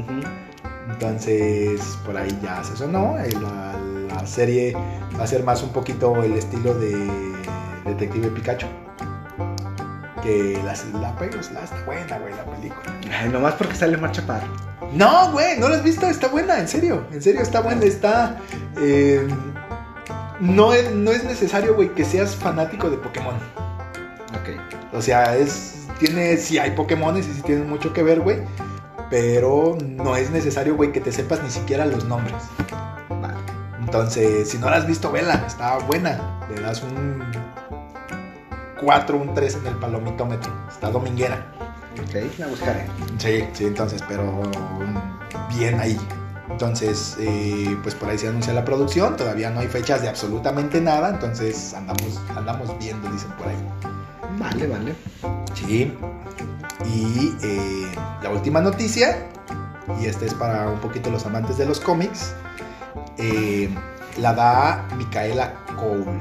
Entonces, por ahí ya se sonó. eh, La, la serie va a ser más un poquito el estilo de Detective Pikachu. Que la, la, la está buena, güey, la película. Ay, nomás porque sale Mar Chaparro. No, güey, no la has visto, está buena, en serio. En serio, está buena, está. eh, no, es, no es necesario, güey, que seas fanático de Pokémon. Ok. O sea, es. Tiene. Sí, hay Pokémones y sí tienen mucho que ver, güey. Pero no es necesario, güey, que te sepas ni siquiera los nombres. Vale. Entonces, si no la has visto, vela, está buena. Le das un 4, un 3 en el palomitómetro. Está dominguera. Ok, la buscaré. Sí, sí, entonces, pero bien ahí. Entonces, eh, pues por ahí se anuncia la producción. Todavía no hay fechas de absolutamente nada. Entonces, andamos, andamos viendo, dicen por ahí. Vale, vale. Sí. Y eh, la última noticia, y esta es para un poquito los amantes de los cómics, eh, la da Micaela Cole.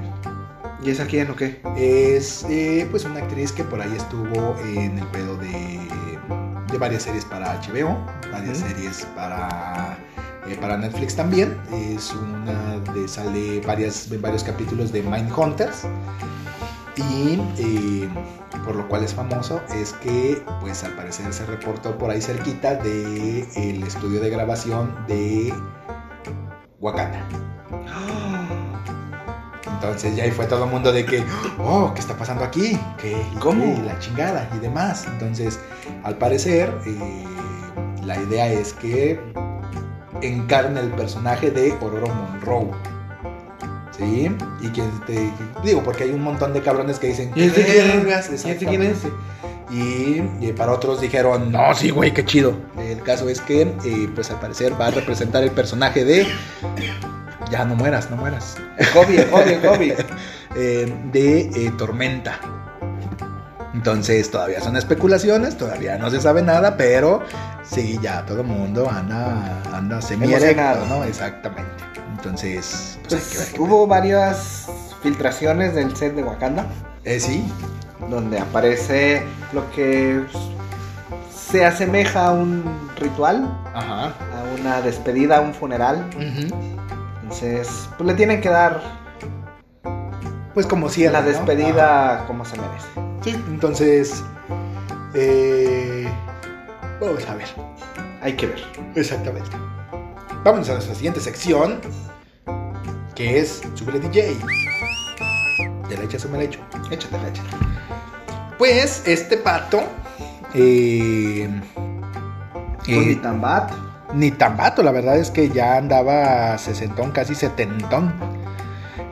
¿Y esa quién o qué? Es eh, pues una actriz que por ahí estuvo en el pedo de, de varias series para HBO, varias series para, para Netflix también. Es una de sale varias, varios capítulos de Mindhunters. Y eh, por lo cual es famoso es que pues al parecer se reportó por ahí cerquita de el estudio de grabación de Wakanda. Entonces ya ahí fue todo el mundo de que, oh, ¿qué está pasando aquí? ¿Qué? ¿Y ¿Cómo? la chingada y demás. Entonces, al parecer, eh, la idea es que encarne el personaje de Ororo Monroe. ¿Sí? Y que te digo, porque hay un montón de cabrones que dicen, ¿Y este quién es? ¿Y este quién es? Y, y para otros dijeron, no, sí, güey, qué chido. El caso es que, eh, pues al parecer va a representar el personaje de... Ya no mueras, no mueras. Kobe, Kobe, Kobe. Eh, de eh, Tormenta. Entonces todavía son especulaciones, todavía no se sabe nada, pero sí, ya todo el mundo anda, anda semi. ¿no? Exactamente. Entonces, pues, hay que ver Pues hubo varias filtraciones del set de Wakanda. Eh, sí, donde aparece lo que se asemeja a un ritual, ajá. a una despedida, a un funeral. ujú. Entonces, pues le tienen que dar Pues como cierre, la ¿no? despedida como se merece. Sí, entonces, eh, vamos a ver. Hay que ver. Exactamente. Vámonos a nuestra siguiente sección, que es Super DJ. ¿Te la echas o me la echo? Échate, échate. Pues este pato. eh, Con eh, mi tambat. ni tan vato, la verdad es que ya andaba sesentón, casi setentón.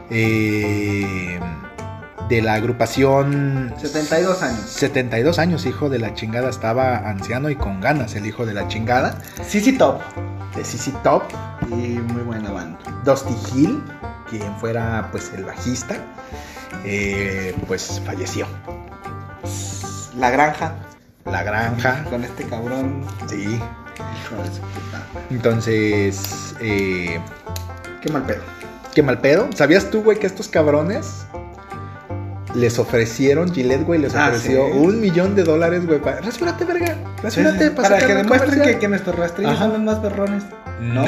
Eh, de la agrupación 72 años. 72 años, hijo de la chingada, estaba anciano y con ganas, el hijo de la chingada. Sisi Top. De CC Top, Y muy buena banda. Dusty Hill, quien fuera pues el bajista, eh, pues falleció. La granja. La granja, Con este cabrón. sí. Entonces, eh, Qué mal pedo. qué mal pedo. ¿Sabías tú, güey, que estos cabrones les ofrecieron, Gillette, güey, les Ah, ofreció ¿sí? un millón de dólares, güey, para... Rasúrate, verga, rasúrate, para sacar que demuestren que, comercial". que nuestros rastrillos son los más perrones. No.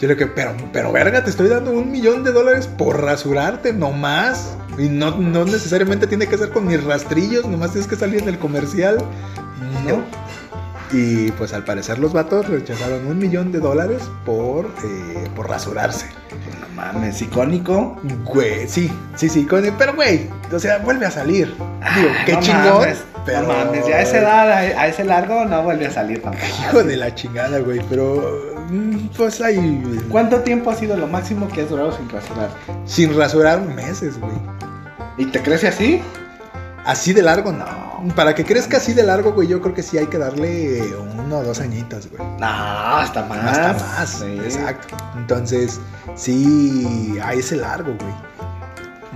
Yo le que, pero, pero verga, te estoy dando un millón de dólares por rasurarte, no más. Y no, no necesariamente tiene que ser con mis rastrillos, nomás tienes que salir en el comercial. No. Y pues al parecer los vatos rechazaron un millón de dólares por, eh, por rasurarse. No mames, icónico. Güey, sí, sí, sí, con- pero güey, o sea, vuelve a salir. Digo, Ah, qué no chingón. mames, pero... No mames, ya a esa edad, a, ese largo, no vuelve a salir tampoco. Hijo de la chingada, güey, pero pues ahí... ¿Cuánto tiempo ha sido lo máximo que has durado sin rasurar? Sin rasurar meses, güey. ¿Y te crece así? Así de largo, no. Para que crezca así de largo, güey, yo creo que sí hay que darle uno o dos añitos, güey. No, hasta más. Hasta más, Sí. exacto. Entonces, sí, a ese largo, güey.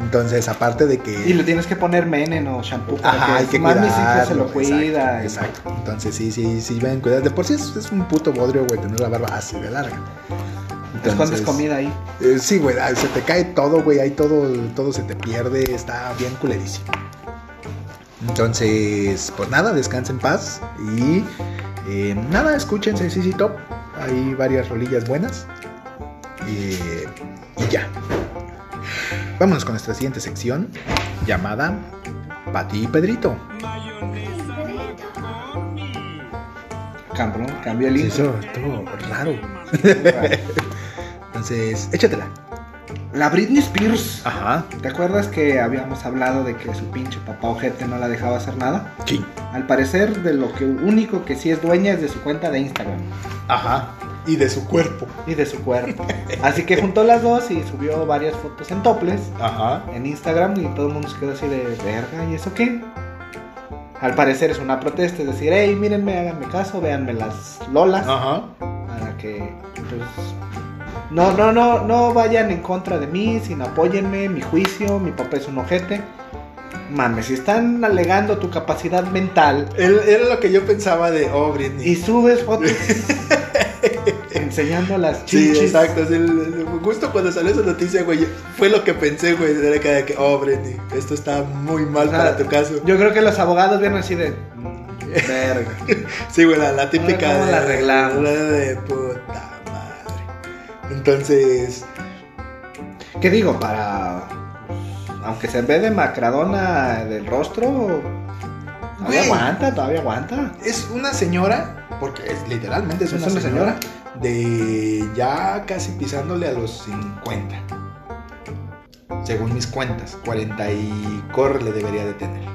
Entonces, aparte de que... Y le tienes que poner menen o shampoo para Ajá, hay que que mami sí cuidarlo. que se lo cuida. Exacto, exacto. Entonces, sí, sí, sí, ven, cuidado. De por sí es, es un puto bodrio, güey, tener la barba así de larga. Te escondes Entonces, comida ahí. eh, sí, güey, se te cae todo, güey, ahí todo, todo se te pierde, está bien culerísimo. Entonces, pues nada, descansa en paz y eh, nada, escúchense CC Top, hay varias rolillas buenas eh, y ya. Vámonos con nuestra siguiente sección llamada Pati y Pedrito. Cabrón, cambió el intro. Eso estuvo raro. Entonces, échatela. La Britney Spears. Ajá. ¿Te acuerdas que habíamos hablado de que su pinche papá ojete no la dejaba hacer nada? Sí. Al parecer, de lo que único que sí es dueña es de su cuenta de Instagram Ajá. Y de su cuerpo. y de su cuerpo. Así que juntó las dos y subió varias fotos en toples Ajá. en Instagram y todo el mundo se quedó así de verga, ¿y eso qué? Al parecer es una protesta, es decir, hey, mírenme, háganme caso, véanme las lolas Ajá. para que pues no, no, no, no vayan en contra de mí, sino apóyenme, mi juicio, mi papá es un ojete. Mames, si están alegando tu capacidad mental Era lo que yo pensaba de, oh, Britney. y subes fotos enseñando las Sí, chichis. exacto. es el- justo cuando salió esa noticia, güey, fue lo que pensé, güey. Era que, que, oh, Britney, esto está muy mal O sea, para tu caso. Yo creo que los abogados vienen así de "Mm, verga. Sí, güey, la, la típica ¿Cómo de, la arreglamos? la de puta madre. Entonces, ¿Qué digo? Para aunque se ve de macradona del rostro, todavía Güey. aguanta, todavía aguanta. es una señora, porque es, literalmente es, Es una, una señora, de ya casi pisándole a los 50. Según mis cuentas, 40 y corre le debería de tener.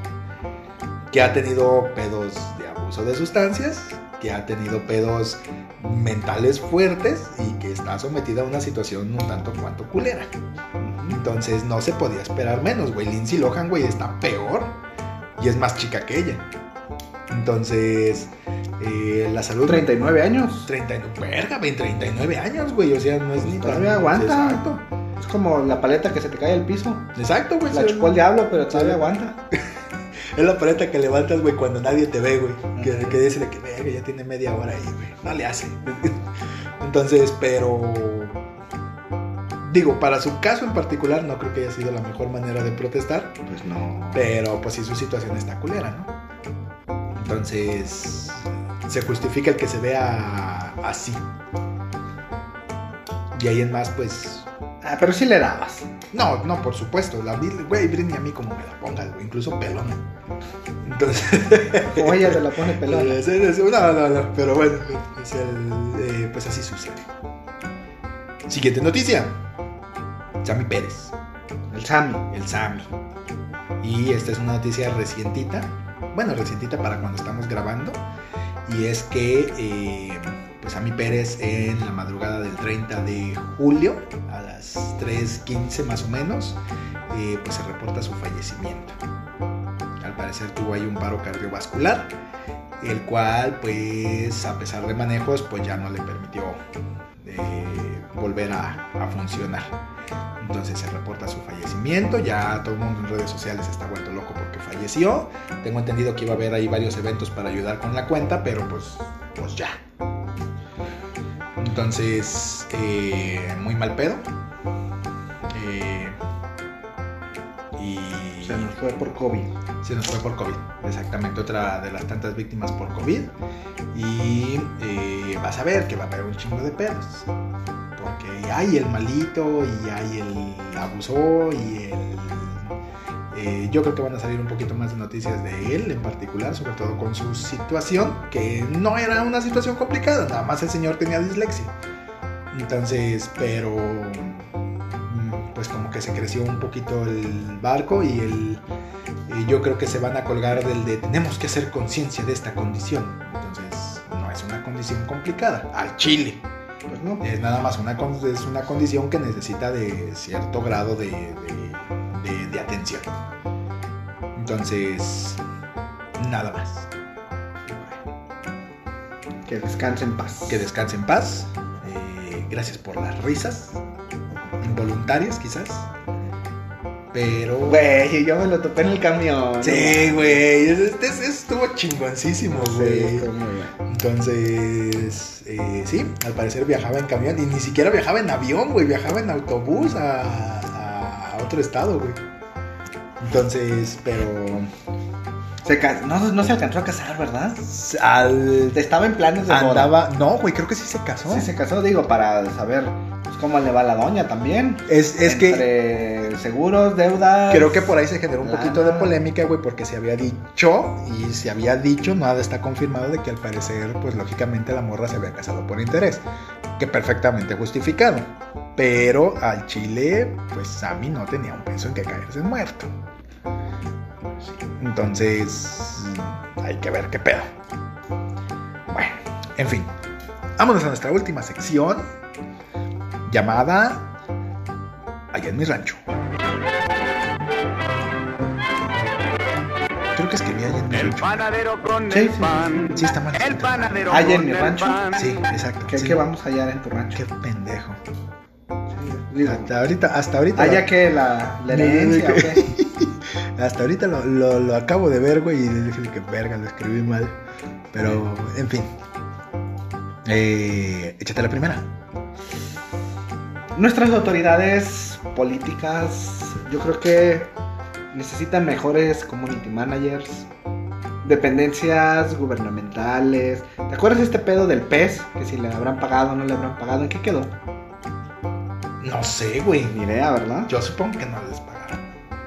Que ha tenido pedos de abuso de sustancias, que ha tenido pedos mentales fuertes y que está sometida a una situación un tanto cuanto culera. Entonces no se podía esperar menos, güey. Lindsay Lohan, güey, está peor y es más chica que ella. Entonces, eh, la salud. 39 años. 39, verga, güey, 39 años, güey. O sea, no es ni Todavía aguanta. Exacto. Es como la paleta que se te cae al piso. Exacto, güey. La chupó el diablo, pero todavía aguanta. Es la paleta que levantas, güey, cuando nadie te ve, güey. Que, que dice de que verga, ya tiene media hora ahí, güey. No le hace. Entonces, pero. Digo, para su caso en particular, no creo que haya sido la mejor manera de protestar. Pues no. Pero pues sí, su situación está culera, ¿no? Entonces, se justifica el que se vea así. Y ahí en más, pues... Ah, pero sí le dabas. No, no, por supuesto. La güey, Britney a mí como me la pongas, güey. Incluso pelona. Entonces... Como ella te la pone pelona. es- es- no, no, no. Pero bueno, es el, eh, pues así sucede. Siguiente noticia. Sammy Pérez. El Sammy. el Sammy. Y esta es una noticia recientita, bueno, recientita para cuando estamos grabando, y es que eh, pues Sammy Pérez en la madrugada del 30 de julio, a las 3.15 más o menos, eh, pues se reporta su fallecimiento. Al parecer tuvo ahí un paro cardiovascular, el cual pues a pesar de manejos pues ya no le permitió eh, volver a, a funcionar. Entonces se reporta su fallecimiento, ya todo el mundo en redes sociales está vuelto loco porque falleció. Tengo entendido que iba a haber ahí varios eventos para ayudar con la cuenta, pero pues, pues ya. Entonces, eh, muy mal pedo. Eh, y Se nos fue por COVID. Se nos fue por COVID, exactamente, otra de las tantas víctimas por COVID. Y eh, vas a ver que va a haber un chingo de pedos. Porque hay el malito y hay el abusó y el... eh, yo creo que van a salir un poquito más de noticias de él en particular, sobre todo con su situación, que no era una situación complicada, nada más el señor tenía dislexia. Entonces, pero mm, pues como que se creció un poquito el barco y el y yo creo que se van a colgar del de tenemos que hacer conciencia de esta condición. Entonces, no es una condición complicada. Al chile. Pues no. Es nada más una, es una condición que necesita de cierto grado de, de- de- de atención. Entonces, nada más. Que descanse en paz. Que descanse en paz. Eh, gracias por las risas. Involuntarias, quizás. Pero. Güey, yo me lo topé en el camión. Sí, güey. Este, este estuvo chingoncísimo, Sí, güey. bien. Entonces, eh, sí, al parecer viajaba en camión. Y ni siquiera viajaba en avión, güey. Viajaba en autobús a, a- otro estado, güey. Entonces, pero. Se no, no se alcanzó a casar, ¿verdad? Al, Estaba en planes de boda. andaba. No, güey, creo que sí se casó. Sí, se casó, digo, para saber cómo le va la doña también. Es, es que. Entre seguros, deudas. Creo que por ahí se generó un Lana. poquito de polémica, güey, porque se había dicho, y se había dicho, nada está confirmado, de que al parecer, pues lógicamente la morra se había casado por interés, que perfectamente justificado. Pero al chile, pues Sammy no tenía un peso en que caerse muerto. Entonces, hay que ver qué pedo. Bueno, en fin, vámonos a nuestra última sección, llamada Allá en mi rancho. Creo que escribí allá en mi El rancho. panadero con Sí, el sí, pan. Sí, está mal El panadero Allá en con mi el rancho. pan. Sí, exacto. ¿Qué, sí. qué vamos a hallar en tu rancho? Qué pendejo. Hasta ahorita, hasta ahorita. allá lo- que la, la herencia. Hasta ahorita lo, lo- lo acabo de ver, güey, y dije que verga, lo escribí mal. Pero, en fin. Eh, échate la primera. Nuestras autoridades políticas, yo creo que necesitan mejores community managers, dependencias gubernamentales. ¿Te acuerdas de este pedo del PES? Que si le habrán pagado o no le habrán pagado, ¿en qué quedó? No sé, güey. Ni idea, ¿verdad? Yo supongo que no les pagaron.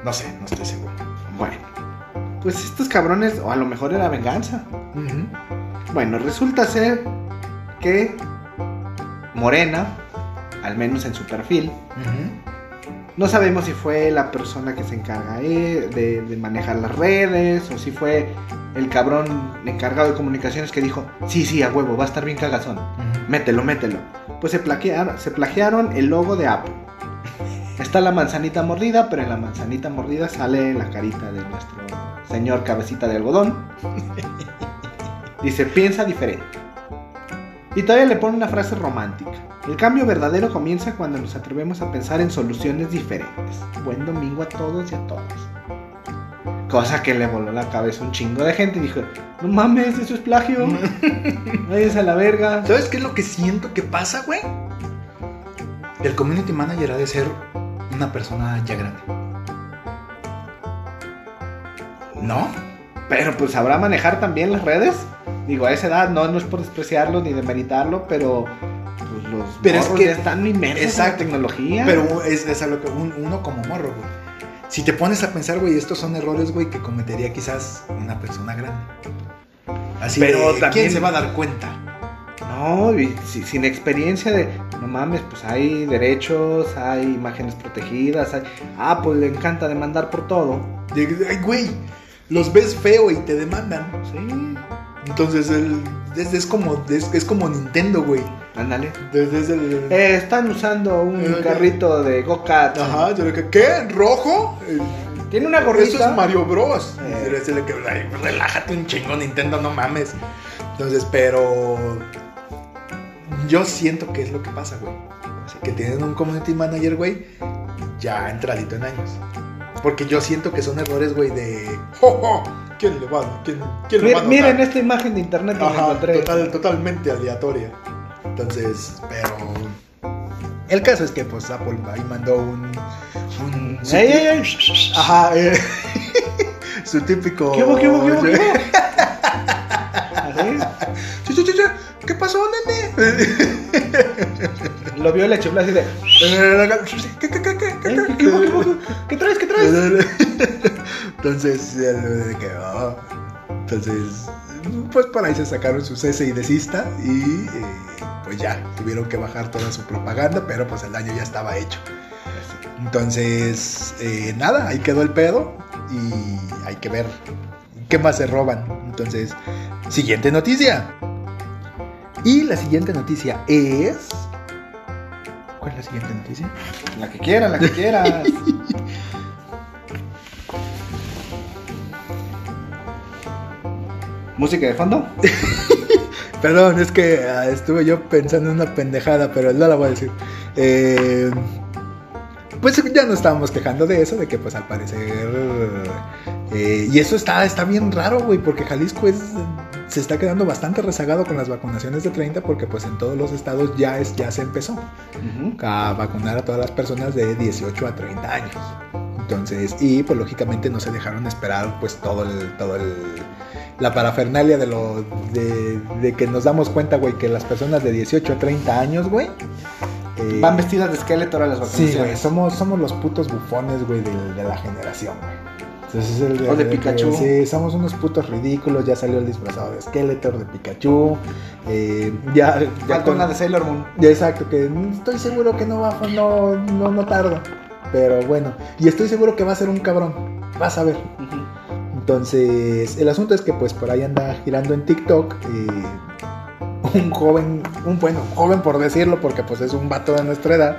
No sé, no estoy seguro. Bueno, pues estos cabrones, o a lo mejor era venganza. Bueno, resulta ser que Morena, al menos en su perfil, no sabemos si fue la persona que se encarga de, de manejar las redes o si fue el cabrón encargado de comunicaciones que dijo, sí, sí, a huevo, va a estar bien cagazón, mételo, mételo. Pues se plagiaron, se plagiaron el logo de Apple. Está la manzanita mordida, pero en la manzanita mordida sale la carita de nuestro señor cabecita de algodón. Dice, piensa diferente. Y todavía le pone una frase romántica. El cambio verdadero comienza cuando nos atrevemos a pensar en soluciones diferentes. Buen domingo a todos y a todas. Cosa que le voló la cabeza a un chingo de gente y dijo, no mames, eso es plagio. Váyanse a la verga. ¿Sabes qué es lo que siento que pasa, güey? El community manager ha de ser una persona ya grande. ¿No? Pero pues sabrá manejar también las redes. Digo, a esa edad no, no es por despreciarlo ni demeritarlo, pero pues los Pero es que- ya están inmersos exacto. en la tecnología. Pero es, es a lo que un- uno como morro, güey. Si te pones a pensar, güey, estos son errores, güey, que cometería quizás una persona grande. Así Pero de, también- ¿quién se va a dar cuenta? No, y si- sin experiencia de, no mames, pues hay derechos, hay imágenes protegidas, hay... Ah, pues le encanta demandar por todo. Ay, güey, los ves feo y te demandan. Sí, Entonces, el, es, es como, es, es como Nintendo, güey. ándale. Eh, están usando un Eh, carrito de go-kart. Ajá, yo le dije, ¿qué? ¿Rojo? Eh, Tiene una gorrita. Eso es Mario Bros. Eh. Y se le- se le que, "Ay, relájate un chingo, Nintendo, no mames. Entonces, pero. Yo siento que es lo que pasa, güey. Así que tienen un community manager, güey, ya entradito en años. Porque yo siento que son errores, güey, de. "Jo, jo, ¿Quién le va a ¿Quién, quién le va a Miren, notar?" miren esta imagen de internet que Ajá, encontré. total- totalmente aleatoria. Entonces, pero. El caso es que, pues, Apple ahí mandó un. un Ey, ey, ey. Ajá, eh, Su típico. ¿Qué hubo, qué hubo, qué hubo, qué hubo? ¿Qué pasó, nene? Lo vio y le chifló así de. ¿Qué, qué, qué, qué, ¿eh? qué, ¿Qué, qué hubo, qué hubo? ¿Qué traes, qué traes? Entonces, oh. entonces, pues por ahí se sacaron su cese y desista y eh, pues ya tuvieron que bajar toda su propaganda, pero pues el daño ya estaba hecho. Entonces, eh, nada, ahí quedó el pedo y hay que ver qué más se roban. Entonces, siguiente noticia. Y la siguiente noticia es... ¿Cuál es la siguiente noticia? La que quieras, la que quieras. ¿Música de fondo? Perdón, es que ah, estuve yo pensando en una pendejada, pero no la voy a decir. Eh, pues ya nos estábamos quejando de eso, de que pues al parecer... eh, y eso está, está bien raro, güey, porque Jalisco es, se está quedando bastante rezagado con las vacunaciones de 30 porque pues en todos los estados ya, es, ya se empezó a vacunar a todas las personas de 18 a 30 años. Entonces, y pues lógicamente no se dejaron esperar pues todo el, todo el, la parafernalia de lo, de, de que nos damos cuenta, güey, que las personas de 18 a 30 años, güey, eh, Van vestidas de esqueleto ahora las Sí, güey, vacunaciones. somos, somos los putos bufones, güey, de, de la generación, güey. Entonces, es el, O de el- Pikachu. Sí, somos unos putos ridículos. Ya salió el disfrazado de Skeletor, de Pikachu. eh, ya, ya con- una de Sailor Moon. ya exacto, que estoy seguro que no va, no, no, no tarda. Pero bueno, y estoy seguro que va a ser un cabrón. Vas a ver. Entonces, el asunto es que pues por ahí anda girando en TikTok eh, un joven, un bueno, joven por decirlo, porque pues es un vato de nuestra edad.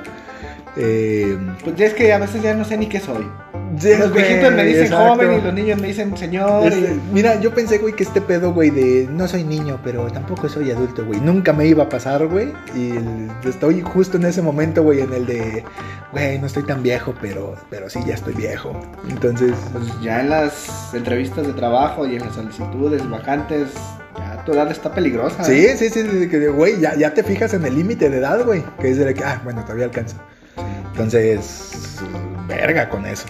Eh, Pues ya es que a veces ya no sé ni qué soy. Sí, Los güey, viejitos me dicen exacto. joven y los niños me dicen señor. Este, y- mira, yo pensé, güey, que este pedo, güey, de no soy niño, pero tampoco soy adulto, güey. Nunca me iba a pasar, güey. Y estoy justo en ese momento, güey, en el de, güey, no estoy tan viejo, pero, pero sí, ya estoy viejo. Entonces, Pues ya en las entrevistas de trabajo y en las solicitudes, vacantes, ya tu edad está peligrosa. sí, sí, sí, sí, que, güey, ya, ya te fijas en el límite de edad, güey. Que es de que, ah, bueno, todavía alcanzo. Entonces, verga con eso.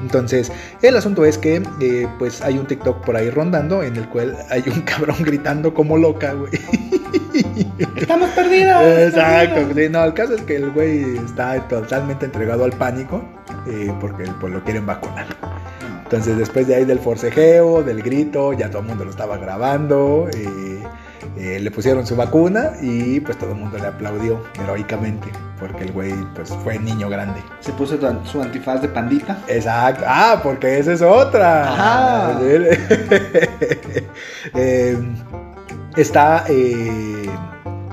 Entonces, el asunto es que, eh, pues, hay un TikTok por ahí rondando en el cual hay un cabrón gritando como loca, güey. Estamos perdidos. Exacto, perdidos. sí, no, el caso es que el güey está totalmente entregado al pánico eh, porque pues, lo quieren vacunar. Entonces, después de ahí del forcejeo, del grito, ya todo el mundo lo estaba grabando, eh, eh, le pusieron su vacuna y pues todo el mundo le aplaudió heroicamente porque el güey pues fue niño grande. Se puso su antifaz de pandita. Exacto. Ah, porque esa es otra. Ajá. Eh, está eh,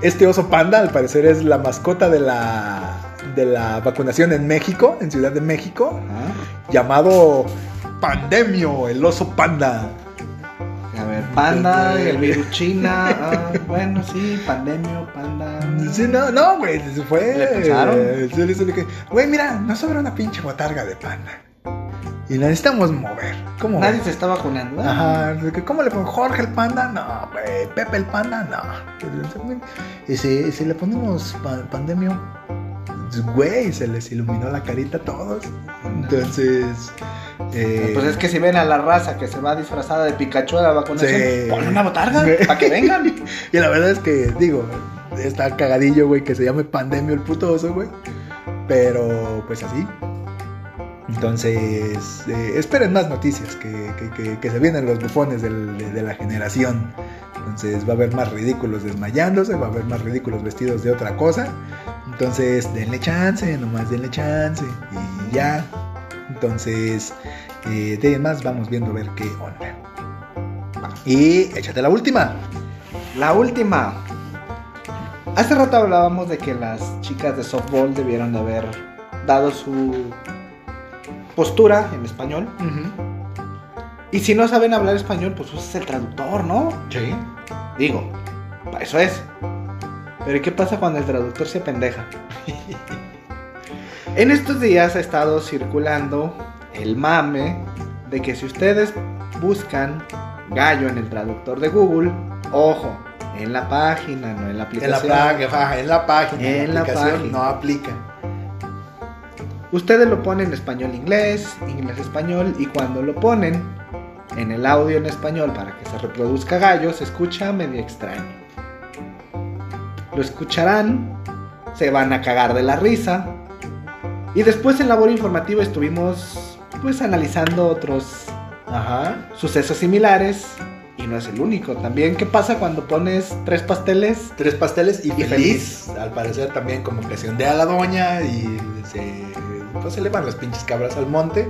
este oso panda, al parecer es la mascota de la de la vacunación en México, en Ciudad de México, Ajá. llamado Pandemio, el oso panda. Panda, el virus China. ah, bueno, sí, pandemio, panda. Sí, no, no, güey, se fue. ¿Le pensaron? eh, sí, sí, Güey, mira, nos sobra una pinche botarga de panda. Y la necesitamos mover. ¿Cómo? Nadie ves? se está vacunando. ¿eh? Ajá, ¿cómo le pongo? Jorge el panda? No, güey. Pepe el panda? No. Y si, si le ponemos pa- pandemio, güey, se les iluminó la carita a todos. Entonces, eh, Pues es que si ven a la raza que se va disfrazada de Pikachu a la vacunación, Sí. ponle una botarga para que vengan. Y la verdad es que, digo, está cagadillo, güey, que se llame pandemio el puto oso, güey. Pero, pues así. Entonces, eh, esperen más noticias, que, que- que- que se vienen los bufones del- de, de la generación. Entonces va a haber más ridículos desmayándose, va a haber más ridículos vestidos de otra cosa. Entonces, denle chance, nomás denle chance. Y ya. Entonces, eh, de más vamos viendo a ver qué onda. Y échate la última. La última. Hace rato hablábamos de que las chicas de softball debieron de haber dado su postura en español. Y si no saben hablar español, pues usas el traductor, ¿no? Sí. Digo, para eso es. Pero ¿y qué pasa cuando el traductor se pendeja? en estos días ha estado circulando el mame de que si ustedes buscan gallo en el traductor de Google, ojo, en la página, no en la En la aplicación. página, en la página, En la aplicación página. no aplica. Ustedes lo ponen español-inglés, inglés-español, y cuando lo ponen, en el audio en español para que se reproduzca gallo se escucha medio extraño. Lo escucharán, se van a cagar de la risa. Y después en labor informativa estuvimos pues analizando otros Ajá. sucesos similares. Y no es el único. También, ¿qué pasa cuando pones tres pasteles? Tres pasteles y, Y feliz. Al parecer también como que se ondea la doña y se, pues, se le van las pinches cabras al monte.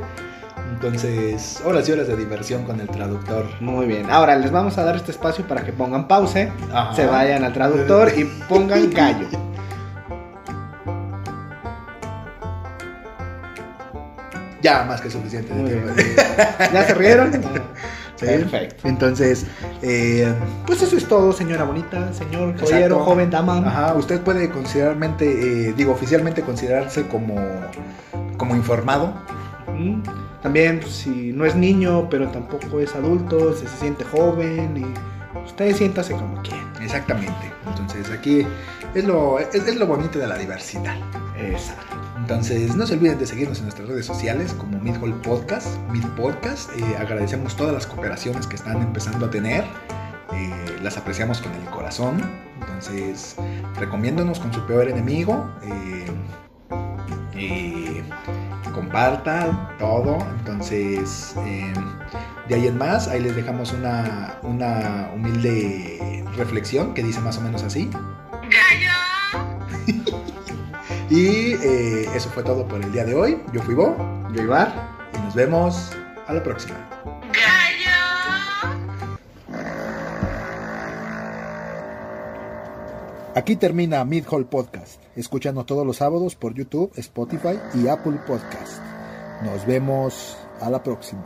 Entonces, horas y horas de diversión con el traductor. Muy bien. Ahora les vamos a dar este espacio para que pongan pause, Ajá. se vayan al traductor y pongan gallo. Ya, más que suficiente. de tiempo. ¿Ya se rieron? Sí. Perfecto. Entonces, eh, Pues eso es todo, señora bonita, señor caballero, joven, dama. Ajá, usted puede considerarmente, eh, digo, oficialmente considerarse como, como informado. Mm. También, pues, si no es niño, pero tampoco es adulto, si se siente joven, y usted siéntase como quiera. Exactamente. Entonces, aquí es lo, es, es lo bonito de la diversidad. Exacto. Entonces, no se olviden de seguirnos en nuestras redes sociales como Midhall Podcast, Mid Podcast. Eh, agradecemos todas las cooperaciones que están empezando a tener. Eh, las apreciamos con el corazón. Entonces, recomiéndonos con su peor enemigo. eh, compartan todo. Entonces, eh, de ahí en más, ahí les dejamos una, una humilde reflexión que dice más o menos así. Y eh, eso fue todo por el día de hoy. Yo fui Bo Yo, Ibar. y nos vemos a la próxima. Aquí termina Mid Hall Podcast. Escúchanos todos los sábados por YouTube, Spotify y Apple Podcast. Nos vemos a la próxima.